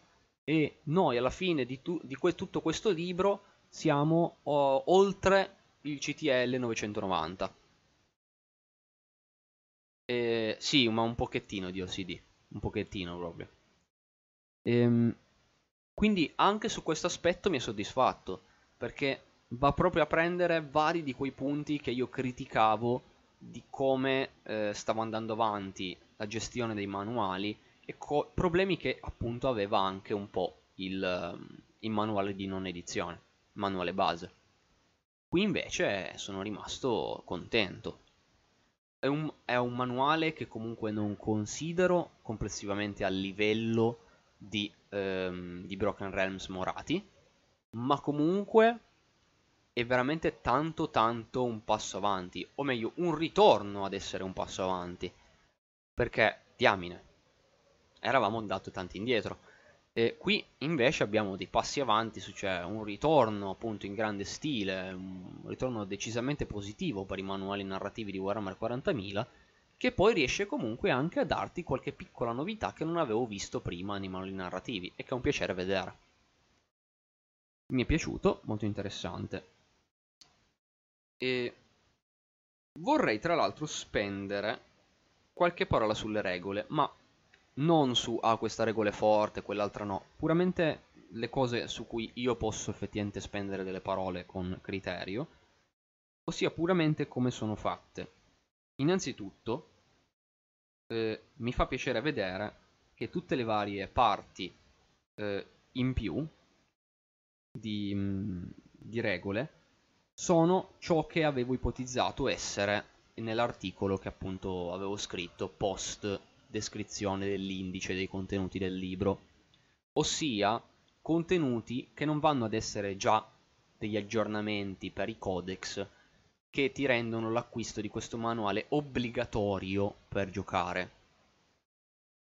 e noi alla fine di, tu, di que tutto questo libro siamo oh, oltre il CTL 990. E, sì, ma un pochettino di OCD, un pochettino proprio. Ehm, quindi anche su questo aspetto mi è soddisfatto, perché va proprio a prendere vari di quei punti che io criticavo di come eh, stava andando avanti la gestione dei manuali e problemi che appunto aveva anche un po' il, il manuale di non edizione. manuale base. Qui invece sono rimasto contento. È un, è un manuale che comunque non considero complessivamente a livello di, ehm, di Broken Realms Morati, ma comunque è veramente tanto tanto un passo avanti, o meglio un ritorno ad essere un passo avanti, perché diamine, eravamo andato tanto indietro. E qui invece abbiamo dei passi avanti, cioè un ritorno appunto in grande stile, un ritorno decisamente positivo per i manuali narrativi di Warhammer 40.000, che poi riesce comunque anche a darti qualche piccola novità che non avevo visto prima nei manuali narrativi e che è un piacere vedere. Mi è piaciuto, molto interessante. E vorrei tra l'altro spendere qualche parola sulle regole, ma non su ah questa regola è forte, quell'altra no, puramente le cose su cui io posso effettivamente spendere delle parole con criterio, ossia puramente come sono fatte. Innanzitutto, eh, mi fa piacere vedere che tutte le varie parti eh, in più di, mm, di regole sono ciò che avevo ipotizzato essere nell'articolo che appunto avevo scritto post descrizione dell'indice dei contenuti del libro, ossia contenuti che non vanno ad essere già degli aggiornamenti per i codex che ti rendono l'acquisto di questo manuale obbligatorio per giocare.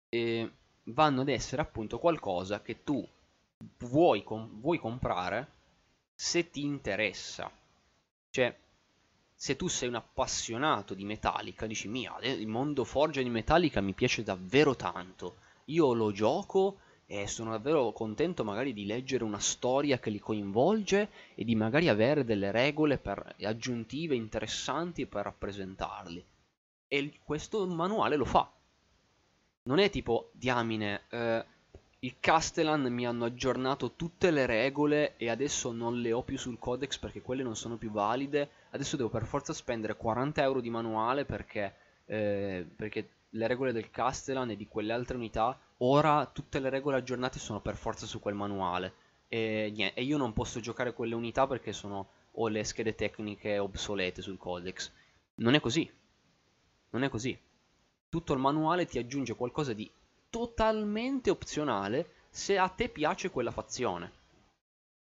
E vanno ad essere appunto qualcosa che tu vuoi, com- vuoi comprare se ti interessa. Cioè, se tu sei un appassionato di Metallica, dici mia, il mondo forgia di Metallica mi piace davvero tanto. Io lo gioco e sono davvero contento magari di leggere una storia che li coinvolge e di magari avere delle regole per, aggiuntive interessanti per rappresentarli. E questo manuale lo fa. Non è tipo, diamine, eh, il Castellan mi hanno aggiornato tutte le regole e adesso non le ho più sul codex perché quelle non sono più valide. Adesso devo per forza spendere 40 euro di manuale perché, eh, perché le regole del Castellan e di quelle altre unità, ora tutte le regole aggiornate sono per forza su quel manuale. E, niente, e io non posso giocare quelle unità perché sono, ho le schede tecniche obsolete sul codex. Non è così. Non è così. Tutto il manuale ti aggiunge qualcosa di totalmente opzionale se a te piace quella fazione.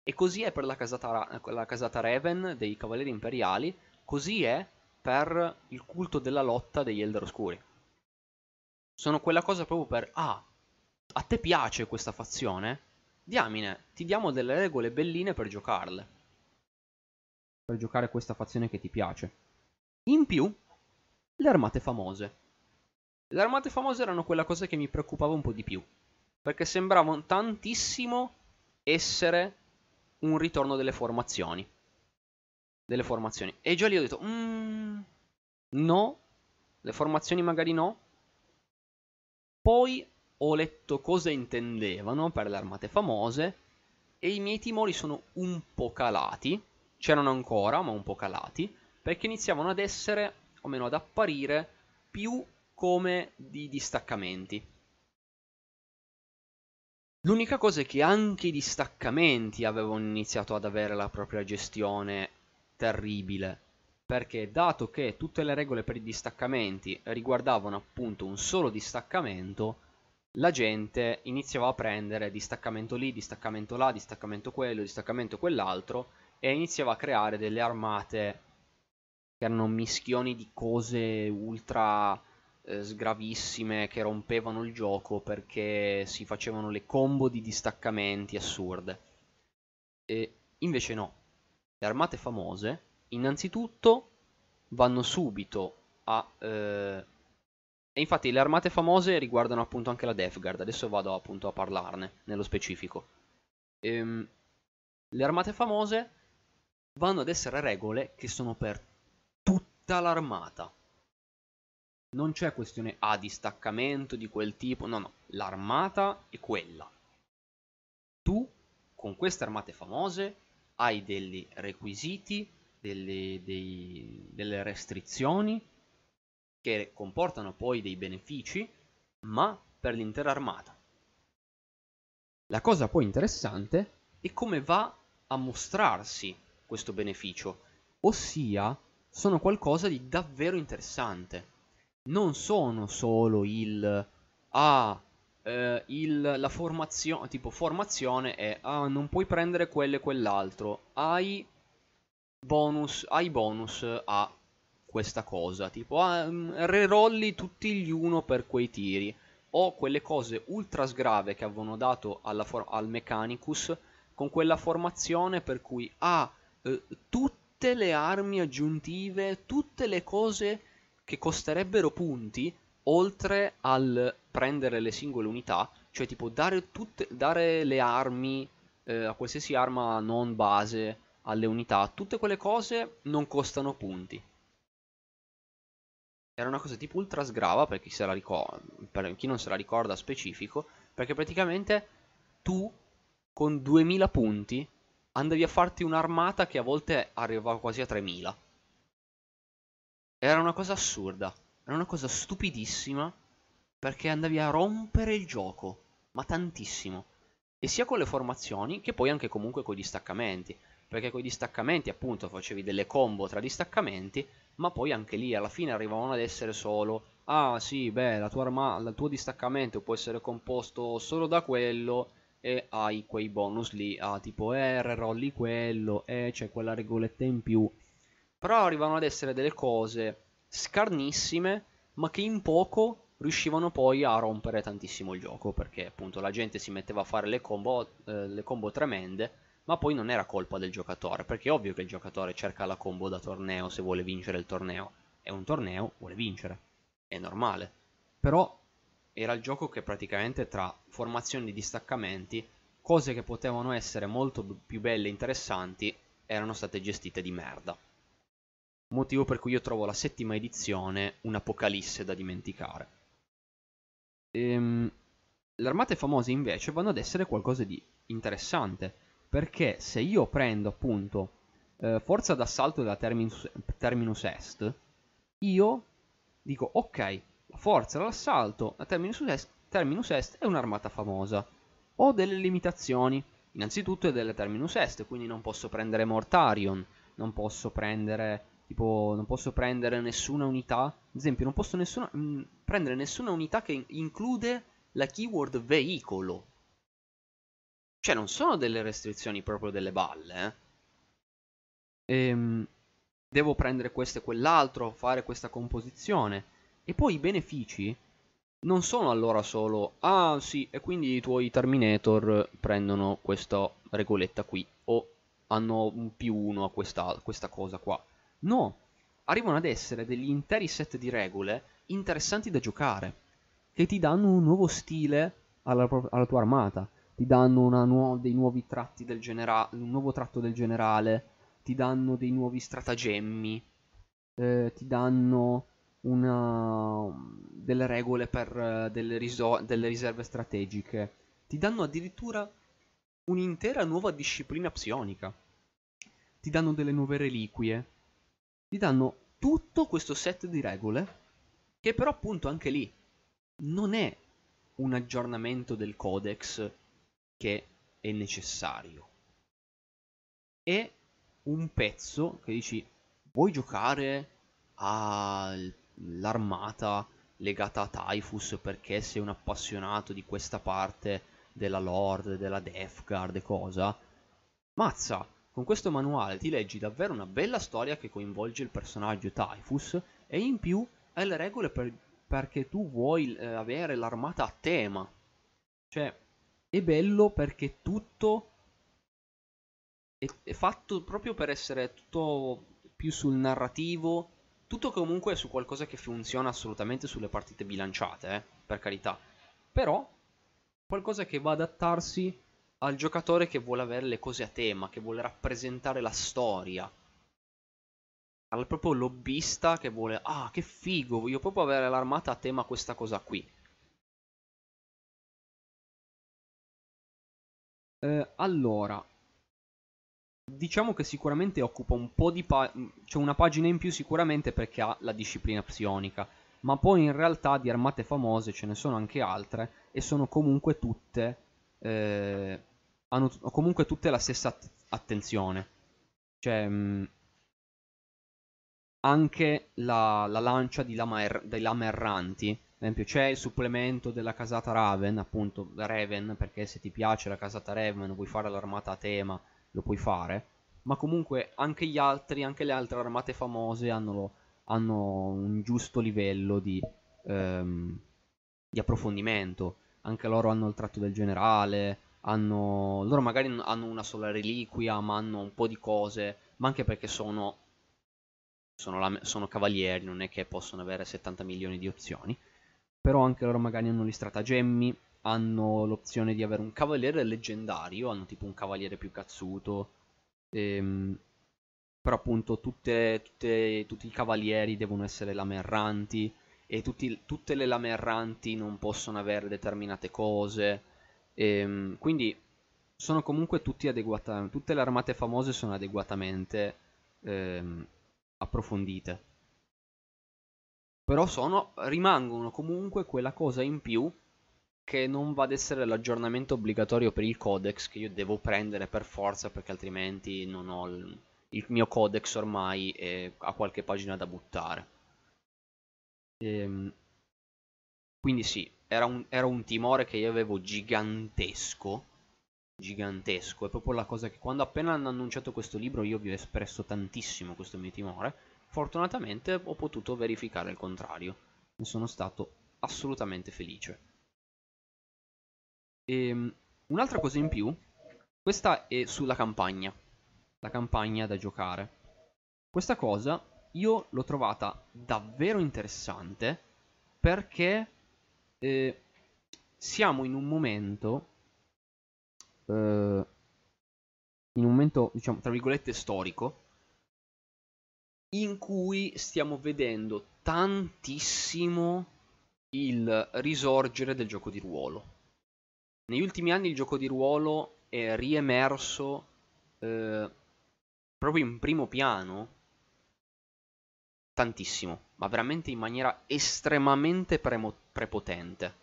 E così è per la casata, la casata Raven dei Cavalieri Imperiali, così è per il culto della lotta degli Elder Oscuri. Sono quella cosa proprio per, ah, a te piace questa fazione? Diamine, ti diamo delle regole belline per giocarle. Per giocare questa fazione che ti piace. In più, le armate famose. Le armate famose erano quella cosa che mi preoccupava un po' di più, perché sembravano tantissimo essere un ritorno delle formazioni. Delle formazioni. E già lì ho detto, mm, no, le formazioni magari no. Poi ho letto cosa intendevano per le armate famose e i miei timori sono un po' calati. C'erano ancora, ma un po' calati, perché iniziavano ad essere, o meno ad apparire, più come di distaccamenti. L'unica cosa è che anche i distaccamenti avevano iniziato ad avere la propria gestione terribile, perché dato che tutte le regole per i distaccamenti riguardavano appunto un solo distaccamento, la gente iniziava a prendere distaccamento lì, distaccamento là, distaccamento quello, distaccamento quell'altro e iniziava a creare delle armate che erano mischioni di cose ultra eh, sgravissime che rompevano il gioco perché si facevano le combo di distaccamenti assurde. E invece no, le armate famose innanzitutto vanno subito a... Eh... e infatti le armate famose riguardano appunto anche la Death Guard, adesso vado appunto a parlarne nello specifico. Ehm, le armate famose vanno ad essere regole che sono per tutta l'armata non c'è questione a distaccamento di quel tipo, no, no, l'armata è quella. Tu, con queste armate famose, hai dei requisiti, delle, dei, delle restrizioni che comportano poi dei benefici, ma per l'intera armata. La cosa poi interessante è come va a mostrarsi questo beneficio, ossia sono qualcosa di davvero interessante. Non sono solo il ah, eh, il, la formazione, tipo formazione è ah, non puoi prendere quello e quell'altro, hai bonus, hai bonus a questa cosa, tipo ah, mm, rerolli tutti gli uno per quei tiri, o quelle cose ultra sgrave che avevano dato al Mechanicus con quella formazione per cui ah, eh, tutte le armi aggiuntive, tutte le cose che costerebbero punti, oltre al prendere le singole unità, cioè tipo dare, tutte, dare le armi eh, a qualsiasi arma non base alle unità, tutte quelle cose non costano punti. Era una cosa tipo ultra sgrava per chi, per chi non se la ricorda specifico, perché praticamente tu con 2000 punti andavi a farti un'armata che a volte arrivava quasi a 3000. Era una cosa assurda. Era una cosa stupidissima perché andavi a rompere il gioco, ma tantissimo. E sia con le formazioni che poi anche comunque con i distaccamenti. Perché con i distaccamenti appunto facevi delle combo tra distaccamenti, ma poi anche lì alla fine arrivavano ad essere solo Ah sì, beh, la tua arma, il tuo distaccamento può essere composto solo da quello e hai quei bonus lì, ah tipo eh, rolli quello, e eh, c'è quella regoletta in più. Però arrivavano ad essere delle cose scarnissime, ma che in poco riuscivano poi a rompere tantissimo il gioco, perché appunto la gente si metteva a fare le combo, eh, le combo tremende, ma poi non era colpa del giocatore, perché è ovvio che il giocatore cerca la combo da torneo se vuole vincere il torneo. È un torneo, vuole vincere. È normale. Però era il gioco che praticamente tra formazioni di distaccamenti, cose che potevano essere molto più belle e interessanti, erano state gestite di merda. Motivo per cui io trovo la settima edizione un'apocalisse da dimenticare. Ehm, le armate famose invece vanno ad essere qualcosa di interessante, perché se io prendo appunto eh, forza d'assalto della Terminus, Terminus Est, io dico ok, la forza dell'assalto la Terminus Est, Terminus Est è un'armata famosa. Ho delle limitazioni, innanzitutto è della Terminus Est, quindi non posso prendere Mortarion, non posso prendere Tipo, non posso prendere nessuna unità. Ad esempio, non posso nessuna, mh, mm, prendere nessuna unità che include la keyword veicolo. Cioè, non sono delle restrizioni proprio delle balle, eh. Ehm, devo prendere questo e quell'altro, fare questa composizione. E poi i benefici non sono allora solo, ah sì, e quindi i tuoi Terminator prendono questa regoletta qui, o hanno un più uno a questa, questa cosa qua. No, arrivano ad essere degli interi set di regole interessanti da giocare, che ti danno un nuovo stile alla, alla tua armata, ti danno nuo dei nuovi tratti del generale, un nuovo tratto del generale, ti danno dei nuovi stratagemmi, eh, ti danno una, delle regole per uh, delle, delle riserve strategiche, ti danno addirittura un'intera nuova disciplina psionica, ti danno delle nuove reliquie, ti danno tutto questo set di regole che però appunto anche lì non è un aggiornamento del codex che è necessario. È un pezzo che dici vuoi giocare all'armata legata a Typhus perché sei un appassionato di questa parte della Lord, della Death Guard e cosa? Mazza, con questo manuale ti leggi davvero una bella storia che coinvolge il personaggio Typhus e in più hai le regole per, perché tu vuoi eh, avere l'armata a tema. Cioè, è bello perché tutto è, è, fatto proprio per essere tutto più sul narrativo, tutto comunque su qualcosa che funziona assolutamente sulle partite bilanciate, eh, per carità. Però qualcosa che va ad adattarsi al giocatore che vuole avere le cose a tema, che vuole rappresentare la storia. Al proprio lobbista che vuole, ah che figo, voglio proprio avere l'armata a tema questa cosa qui. Eh, allora, diciamo che sicuramente occupa un po' di... Pa- c'è una pagina in più sicuramente perché ha la disciplina psionica, ma poi in realtà di armate famose ce ne sono anche altre e sono comunque tutte... Eh, hanno comunque tutte la stessa attenzione. Cioè, mh, anche la, la lancia di lama er, dei lama erranti. Ad esempio, c'è il supplemento della casata Raven, appunto Raven, perché se ti piace la casata Raven, vuoi fare l'armata a tema, lo puoi fare. Ma comunque anche gli altri, anche le altre armate famose hanno, hanno un giusto livello di, ehm, di approfondimento. Anche loro hanno il tratto del generale, hanno, loro magari hanno una sola reliquia, ma hanno un po' di cose, ma anche perché sono sono, la, sono cavalieri, non è che possono avere 70 milioni di opzioni. Però anche loro magari hanno gli stratagemmi, hanno l'opzione di avere un cavaliere leggendario, hanno tipo un cavaliere più cazzuto. Ehm, però appunto tutte, tutte, tutti i cavalieri devono essere lame erranti e tutti, tutte le lame erranti non possono avere determinate cose. Ehm, quindi sono comunque tutti adeguatamente, tutte le armate famose sono adeguatamente ehm, approfondite. Però sono, rimangono comunque quella cosa in più che non va ad essere l'aggiornamento obbligatorio per il codex che io devo prendere per forza perché altrimenti non ho il, il mio codex ormai e ha qualche pagina da buttare. Ehm, quindi sì, era un, era un timore che io avevo gigantesco gigantesco. È proprio la cosa che quando appena hanno annunciato questo libro io vi ho espresso tantissimo questo mio timore. Fortunatamente ho potuto verificare il contrario. Ne sono stato assolutamente felice. Ehm, un'altra cosa in più, questa è sulla campagna. La campagna da giocare. Questa cosa io l'ho trovata davvero interessante perché eh, siamo in un momento eh, in un momento, diciamo, tra virgolette, storico, in cui stiamo vedendo tantissimo il risorgere del gioco di ruolo. Negli ultimi anni il gioco di ruolo è riemerso eh, proprio in primo piano tantissimo, ma veramente in maniera estremamente prepotente.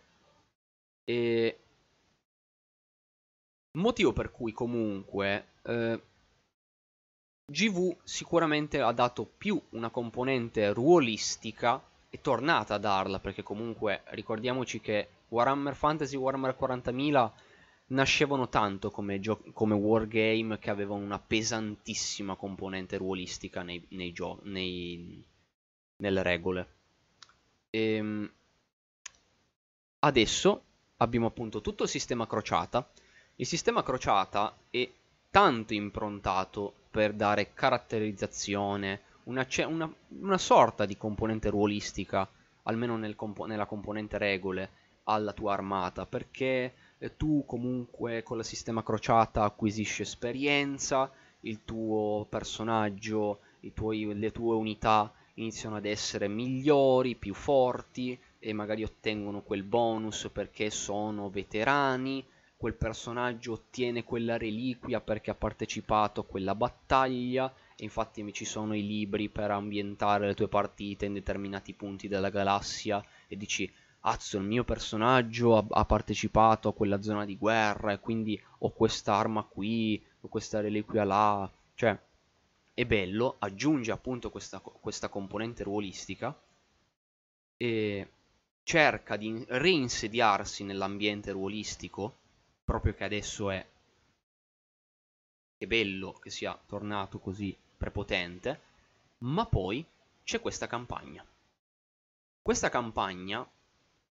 E Motivo per cui comunque eh, GV sicuramente ha dato più una componente ruolistica, è tornata a darla perché comunque ricordiamoci che Warhammer Fantasy Warhammer 40.000 nascevano tanto come, come wargame che avevano una pesantissima componente ruolistica nei, nei nei, nelle regole. E, ehm, adesso abbiamo appunto tutto il sistema crociata il sistema crociata è tanto improntato per dare caratterizzazione, una, una, una sorta di componente ruolistica, almeno nel compo nella componente regole, alla tua armata, perché eh, tu comunque con il sistema crociata acquisisci esperienza, il tuo personaggio, tuoi, le tue unità iniziano ad essere migliori, più forti e magari ottengono quel bonus perché sono veterani quel personaggio ottiene quella reliquia perché ha partecipato a quella battaglia e infatti ci sono i libri per ambientare le tue partite in determinati punti della galassia e dici Azzo, il mio personaggio ha, ha partecipato a quella zona di guerra e quindi ho quest'arma qui, ho questa reliquia là, cioè è bello, aggiunge appunto questa, questa componente ruolistica e cerca di reinsediarsi nell'ambiente ruolistico proprio che adesso è, è bello che sia tornato così prepotente, ma poi c'è questa campagna. Questa campagna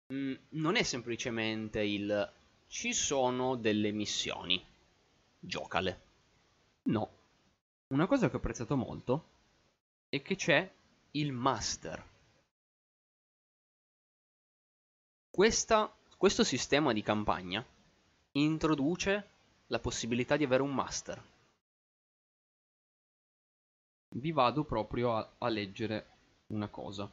mh, mm, non è semplicemente il ci sono delle missioni, giocale. No. Una cosa che ho apprezzato molto è che c'è il master. Questa, questo sistema di campagna introduce la possibilità di avere un master. Vi vado proprio a, a leggere una cosa.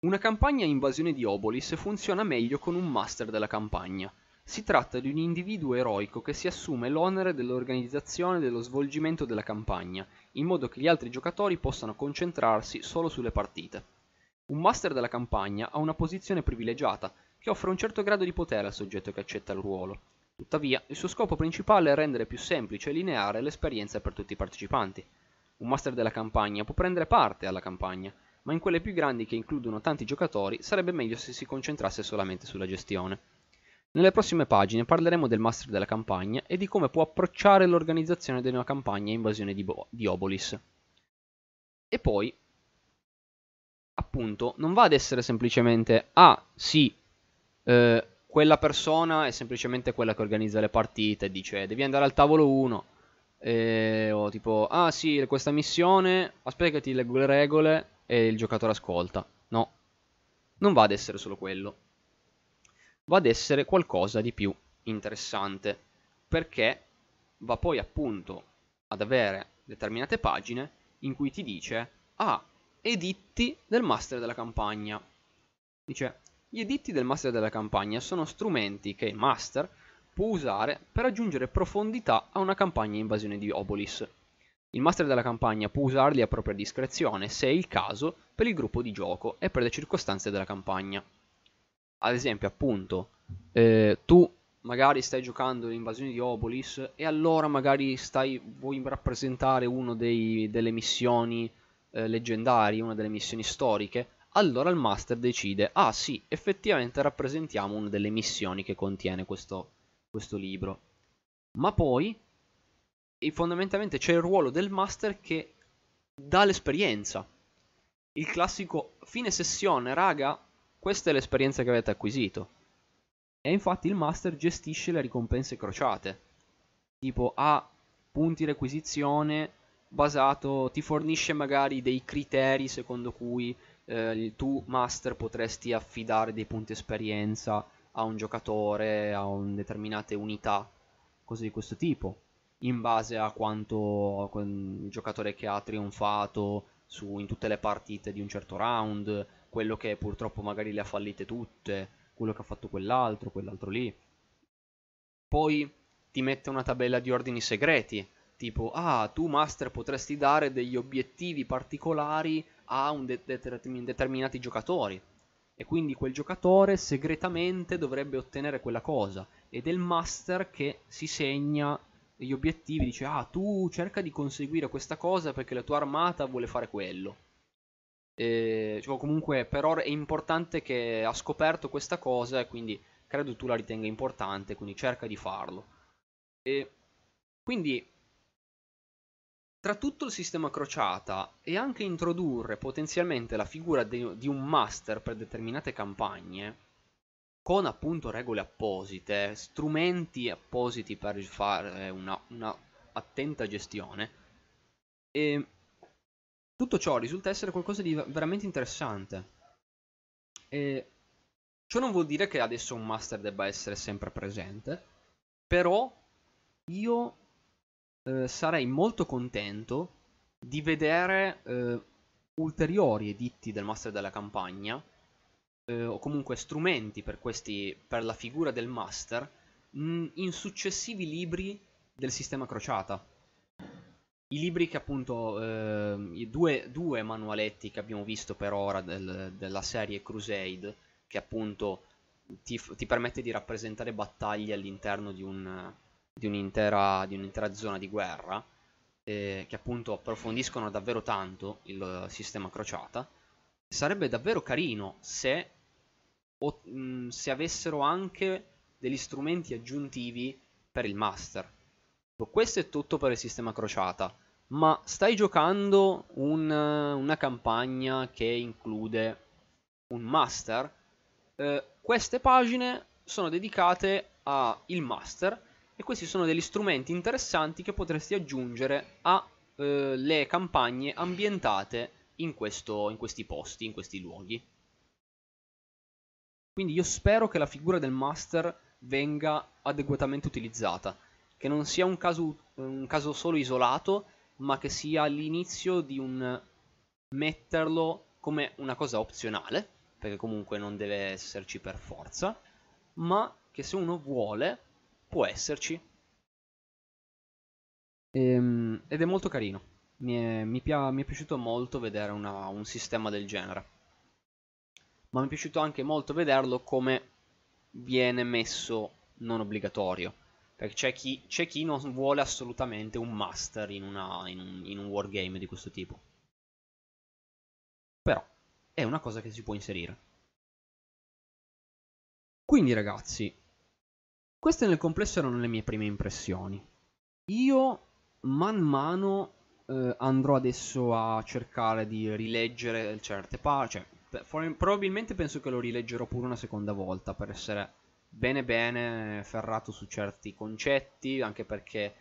Una campagna invasione di Obolis funziona meglio con un master della campagna. Si tratta di un individuo eroico che si assume l'onere dell'organizzazione e dello svolgimento della campagna, in modo che gli altri giocatori possano concentrarsi solo sulle partite. Un master della campagna ha una posizione privilegiata, che offre un certo grado di potere al soggetto che accetta il ruolo. Tuttavia, il suo scopo principale è rendere più semplice e lineare l'esperienza per tutti i partecipanti. Un master della campagna può prendere parte alla campagna, ma in quelle più grandi che includono tanti giocatori sarebbe meglio se si concentrasse solamente sulla gestione. Nelle prossime pagine parleremo del master della campagna e di come può approcciare l'organizzazione di una campagna invasione di, Bo- di Obolis. E poi, appunto, non va ad essere semplicemente, ah sì, eh, quella persona è semplicemente quella che organizza le partite, dice devi andare al tavolo 1, eh, o tipo, ah sì, questa missione, aspetta che ti leggo le regole e il giocatore ascolta. No, non va ad essere solo quello. Va ad essere qualcosa di più interessante, perché va poi appunto ad avere determinate pagine in cui ti dice, ah, editti del master della campagna. Dice, gli editti del master della campagna sono strumenti che il master può usare per aggiungere profondità a una campagna invasione di Obolis. Il master della campagna può usarli a propria discrezione, se è il caso, per il gruppo di gioco e per le circostanze della campagna. Ad esempio, appunto, eh, tu magari stai giocando l'invasione di Obolis e allora magari stai, vuoi rappresentare una delle missioni eh, leggendarie, una delle missioni storiche, allora il master decide, ah sì, effettivamente rappresentiamo una delle missioni che contiene questo, questo libro. Ma poi fondamentalmente c'è il ruolo del master che dà l'esperienza. Il classico fine sessione, raga, questa è l'esperienza che avete acquisito. E infatti il master gestisce le ricompense crociate. Tipo ha punti requisizione basato, ti fornisce magari dei criteri secondo cui eh, tu master potresti affidare dei punti esperienza a un giocatore, a un determinate unità, cose di questo tipo, in base a quanto il giocatore che ha trionfato su, in tutte le partite di un certo round, quello che purtroppo magari le ha fallite tutte, quello che ha fatto quell'altro, quell'altro lì. Poi ti mette una tabella di ordini segreti, tipo, ah, tu master potresti dare degli obiettivi particolari a de- determinati giocatori e quindi quel giocatore segretamente dovrebbe ottenere quella cosa ed è il master che si segna gli obiettivi, dice ah tu cerca di conseguire questa cosa perché la tua armata vuole fare quello. E, cioè, comunque per ora è importante che ha scoperto questa cosa e quindi credo tu la ritenga importante, quindi cerca di farlo. E quindi tra tutto il sistema crociata e anche introdurre potenzialmente la figura de- di un master per determinate campagne, con appunto regole apposite, strumenti appositi per fare una, una attenta gestione, e tutto ciò risulta essere qualcosa di veramente interessante. E ciò non vuol dire che adesso un master debba essere sempre presente, però io eh, sarei molto contento di vedere eh, ulteriori editti del master della campagna eh, o comunque strumenti per, questi, per la figura del master mh, in successivi libri del sistema crociata. I libri che appunto, eh, i due, due, manualetti che abbiamo visto per ora del, della serie Crusade, che appunto ti, ti permette di rappresentare battaglie all'interno di un, di un'intera, di un'intera zona di guerra, eh, che appunto approfondiscono davvero tanto il sistema crociata, sarebbe davvero carino se, o, mh, se avessero anche degli strumenti aggiuntivi per il master. Questo è tutto per il sistema crociata, ma stai giocando un, una campagna che include un master? Eh, queste pagine sono dedicate al master e questi sono degli strumenti interessanti che potresti aggiungere alle eh, campagne ambientate in, questo, in questi posti, in questi luoghi. Quindi io spero che la figura del master venga adeguatamente utilizzata, che non sia un caso, un caso solo isolato, ma che sia l'inizio di un metterlo come una cosa opzionale, perché comunque non deve esserci per forza, ma che se uno vuole può esserci. Ehm, ed è molto carino. Mi è, mi, pia, mi è piaciuto molto vedere una, un sistema del genere. Ma mi è piaciuto anche molto vederlo come viene messo non obbligatorio. Perché c'è chi, c'è chi non vuole assolutamente un master in, una, in, un, in un wargame di questo tipo. Però è una cosa che si può inserire. Quindi ragazzi, queste nel complesso erano le mie prime impressioni. Io man mano eh, andrò adesso a cercare di rileggere certe parti. Cioè, probabilmente penso che lo rileggerò pure una seconda volta per essere bene bene ferrato su certi concetti, anche perché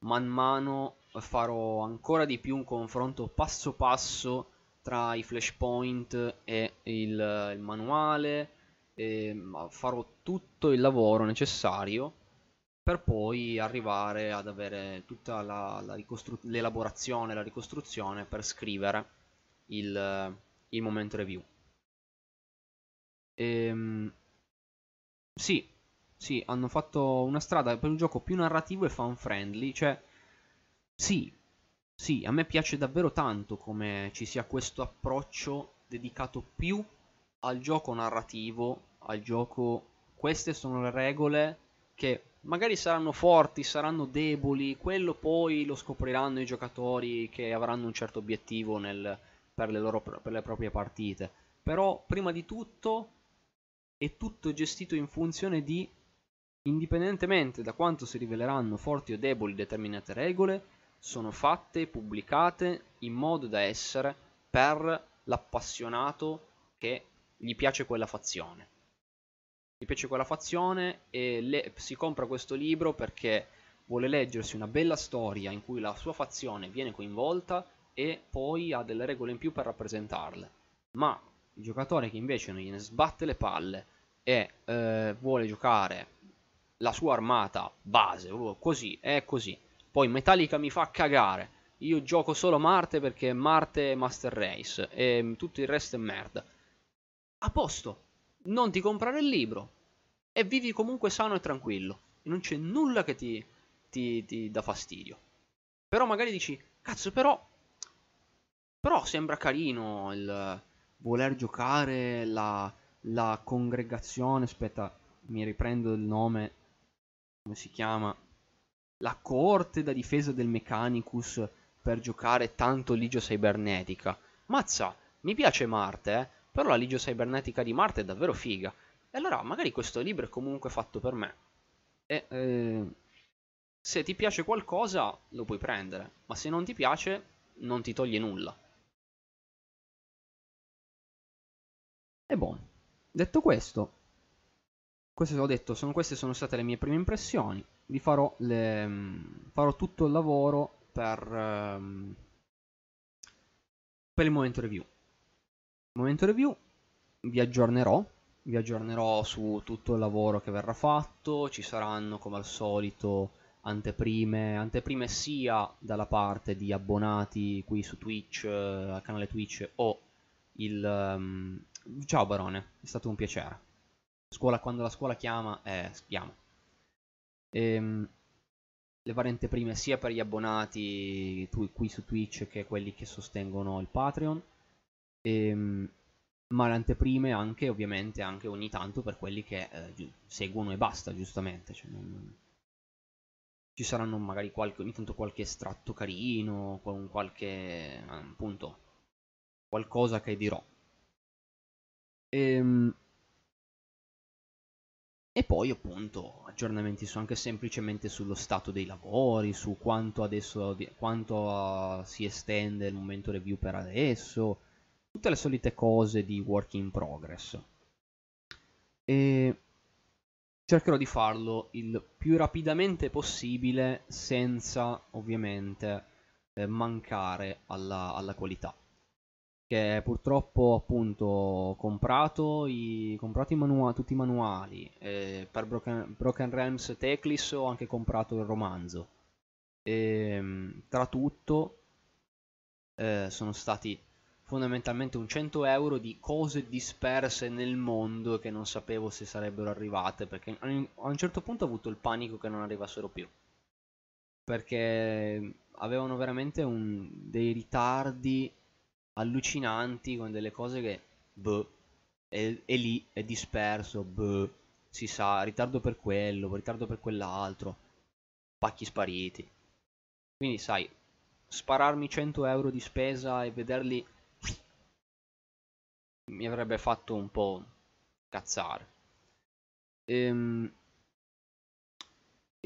man mano farò ancora di più un confronto passo passo tra i flashpoint e il, il manuale, e farò tutto il lavoro necessario per poi arrivare ad avere tutta la, la ricostru- l'elaborazione, la ricostruzione per scrivere il, il momento review. Ehm, sì, sì, hanno fatto una strada per un gioco più narrativo e fan friendly, cioè sì, sì, a me piace davvero tanto come ci sia questo approccio dedicato più al gioco narrativo, al gioco queste sono le regole che magari saranno forti, saranno deboli, quello poi lo scopriranno i giocatori che avranno un certo obiettivo nel, per, le loro, per le proprie partite. Però prima di tutto è tutto gestito in funzione di, indipendentemente da quanto si riveleranno forti o deboli determinate regole, sono fatte e pubblicate in modo da essere per l'appassionato che gli piace quella fazione. Gli piace quella fazione e le, si compra questo libro perché vuole leggersi una bella storia in cui la sua fazione viene coinvolta e poi ha delle regole in più per rappresentarle. Ma il giocatore che invece non gliene sbatte le palle e eh, vuole giocare la sua armata base, così, è così. Poi Metallica mi fa cagare. Io gioco solo Marte perché Marte è Master Race e tutto il resto è merda. A posto, non ti comprare il libro e vivi comunque sano e tranquillo. E non c'è nulla che ti, ti, ti dà fastidio. Però magari dici, cazzo, però... Però sembra carino il voler giocare la, la congregazione, aspetta, mi riprendo il nome, come si chiama? La corte da difesa del Mechanicus per giocare tanto Ligio Cybernetica. Mazza, mi piace Marte, eh? però la Ligio Cybernetica di Marte è davvero figa. E allora magari questo libro è comunque fatto per me. E eh, se ti piace qualcosa lo puoi prendere, ma se non ti piace non ti toglie nulla. E buono. Detto questo, queste, ho detto, sono, queste sono state le mie prime impressioni. Vi farò, le, farò tutto il lavoro per, um, per il momento review. Momento review vi aggiornerò, vi aggiornerò su tutto il lavoro che verrà fatto, ci saranno come al solito anteprime, anteprime sia dalla parte di abbonati qui su Twitch, eh, al canale Twitch o il, um, Ciao Barone, è stato un piacere. Scuola, quando la scuola chiama, eh, chiama. Ehm, le varie anteprime sia per gli abbonati qui su Twitch che quelli che sostengono il Patreon. Ehm, ma le anteprime anche, ovviamente, anche ogni tanto per quelli che eh, seguono e basta, giustamente. Cioè, non... Ci saranno magari qualche, ogni tanto qualche estratto carino, qualche, appunto, qualcosa che dirò. Ehm, e poi appunto aggiornamenti su anche semplicemente sullo stato dei lavori, su quanto adesso quanto uh, si estende il momento review per adesso, tutte le solite cose di work in progress. E cercherò di farlo il più rapidamente possibile senza ovviamente eh, mancare alla, alla qualità che purtroppo appunto comprato, i, comprato i manua- tutti i manuali, eh, per Broken, Broken Realms Teclis ho anche comprato il romanzo. E, ehm, tra tutto eh, sono stati fondamentalmente un 100 euro di cose disperse nel mondo che non sapevo se sarebbero arrivate perché a un certo punto ho avuto il panico che non arrivassero più perché avevano veramente un, dei ritardi allucinanti con delle cose che boh, è, è lì, è disperso, boh, si sa, ritardo per quello, ritardo per quell'altro. pacchi spariti. Quindi sai, spararmi 100 euro di spesa e vederli mi avrebbe fatto un po' cazzare. Ehm,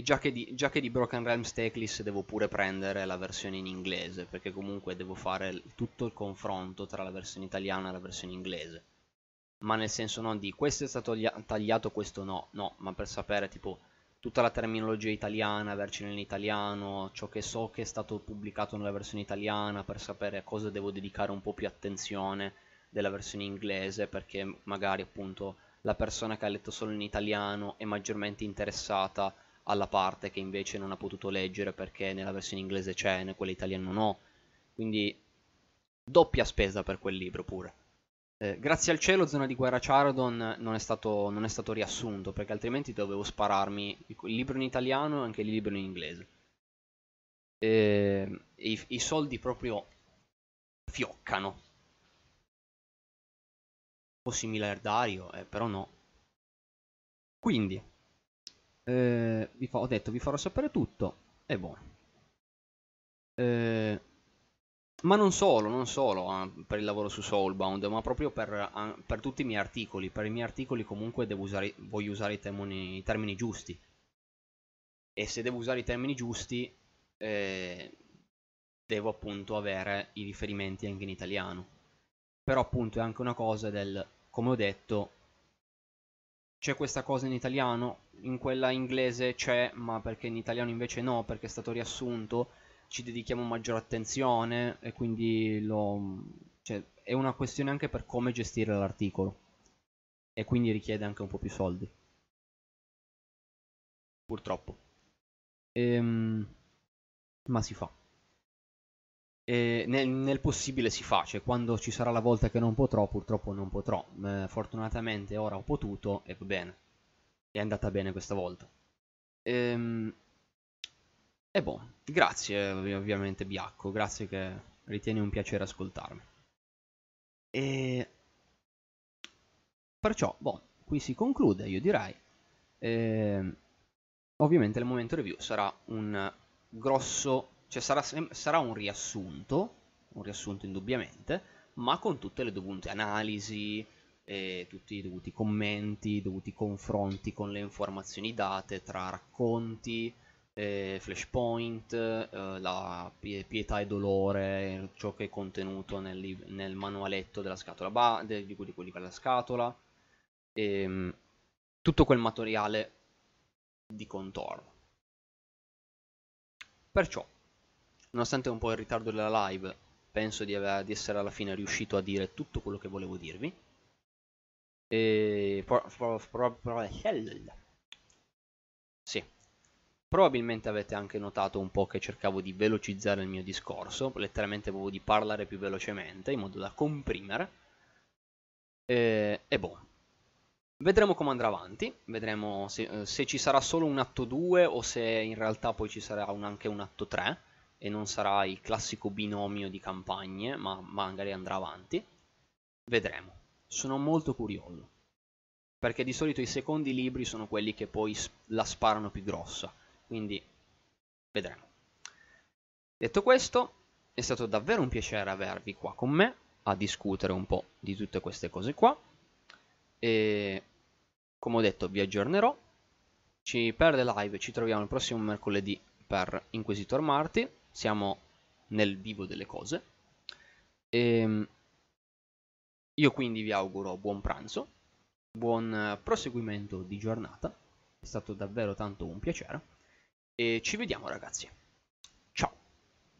già, che di, già che di Broken Realms Teclis devo pure prendere la versione in inglese, perché comunque devo fare tutto il confronto tra la versione italiana e la versione inglese. Ma nel senso non di questo è stato tagliato, questo no, no, ma per sapere tipo tutta la terminologia italiana, avercela in italiano, ciò che so che è stato pubblicato nella versione italiana, per sapere a cosa devo dedicare un po' più attenzione della versione inglese, perché magari appunto la persona che ha letto solo in italiano è maggiormente interessata alla parte che invece non ha potuto leggere perché nella versione inglese c'è, e quella italiana ho. Quindi doppia spesa per quel libro pure. Eh, grazie al cielo Zona di Guerra Charadon non è, stato, non è stato riassunto perché altrimenti dovevo spararmi il libro in italiano e anche il libro in inglese. Eh, i, I soldi proprio fioccano. Fossi miliardario, eh, però no. Quindi, eh, fa, ho detto vi farò sapere tutto e buono. Eh, ma non solo, non solo eh, per il lavoro su Soulbound, ma proprio per, eh, per, tutti i miei articoli. Per i miei articoli comunque usare, voglio usare i termini, i termini, giusti. E se devo usare i termini giusti, eh, devo appunto avere i riferimenti anche in italiano. Però appunto è anche una cosa del, come ho detto, c'è questa cosa in italiano, in quella inglese c'è, ma perché in italiano invece no, perché è stato riassunto ci dedichiamo maggiore attenzione e quindi lo, cioè, è una questione anche per come gestire l'articolo e quindi richiede anche un po' più soldi. Purtroppo. Ehm, ma si fa. Nel, nel, possibile si fa, cioè quando ci sarà la volta che non potrò, purtroppo non potrò. Eh, fortunatamente ora ho potuto e va bene. È andata bene questa volta. Ehm, e boh, grazie ovviamente Biacco, grazie che ritieni un piacere ascoltarmi. E perciò, boh, qui si conclude, io direi. E... Ovviamente il momento review sarà un grosso, cioè sarà, sarà un riassunto, un riassunto indubbiamente, ma con tutte le dovute analisi, e tutti i dovuti commenti, i dovuti confronti con le informazioni date tra racconti, eh, Flashpoint, eh, la pietà e dolore, ciò che è contenuto nel, nel manualetto della scatola ba- de- di, quelli, per la scatola, e, ehm, tutto quel materiale di contorno. Perciò, nonostante un po' il ritardo della live, penso di, aver, di essere alla fine riuscito a dire tutto quello che volevo dirvi. E... Sì, Probabilmente avete anche notato un po' che cercavo di velocizzare il mio discorso, letteralmente avevo di parlare più velocemente, in modo da comprimere. E, e boh, vedremo come andrà avanti, vedremo se, eh, se, ci sarà solo un atto 2 o se in realtà poi ci sarà un, anche un atto 3 e non sarà il classico binomio di campagne, ma magari andrà avanti. Vedremo, sono molto curioso, perché di solito i secondi libri sono quelli che poi la sparano più grossa quindi vedremo. Detto questo, è stato davvero un piacere avervi qua con me a discutere un po' di tutte queste cose qua. E come ho detto vi aggiornerò. Ci per le live ci troviamo il prossimo mercoledì per Inquisitor Marty. Siamo nel vivo delle cose. E io quindi vi auguro buon pranzo, buon proseguimento di giornata. È stato davvero tanto un piacere e ci vediamo ragazzi.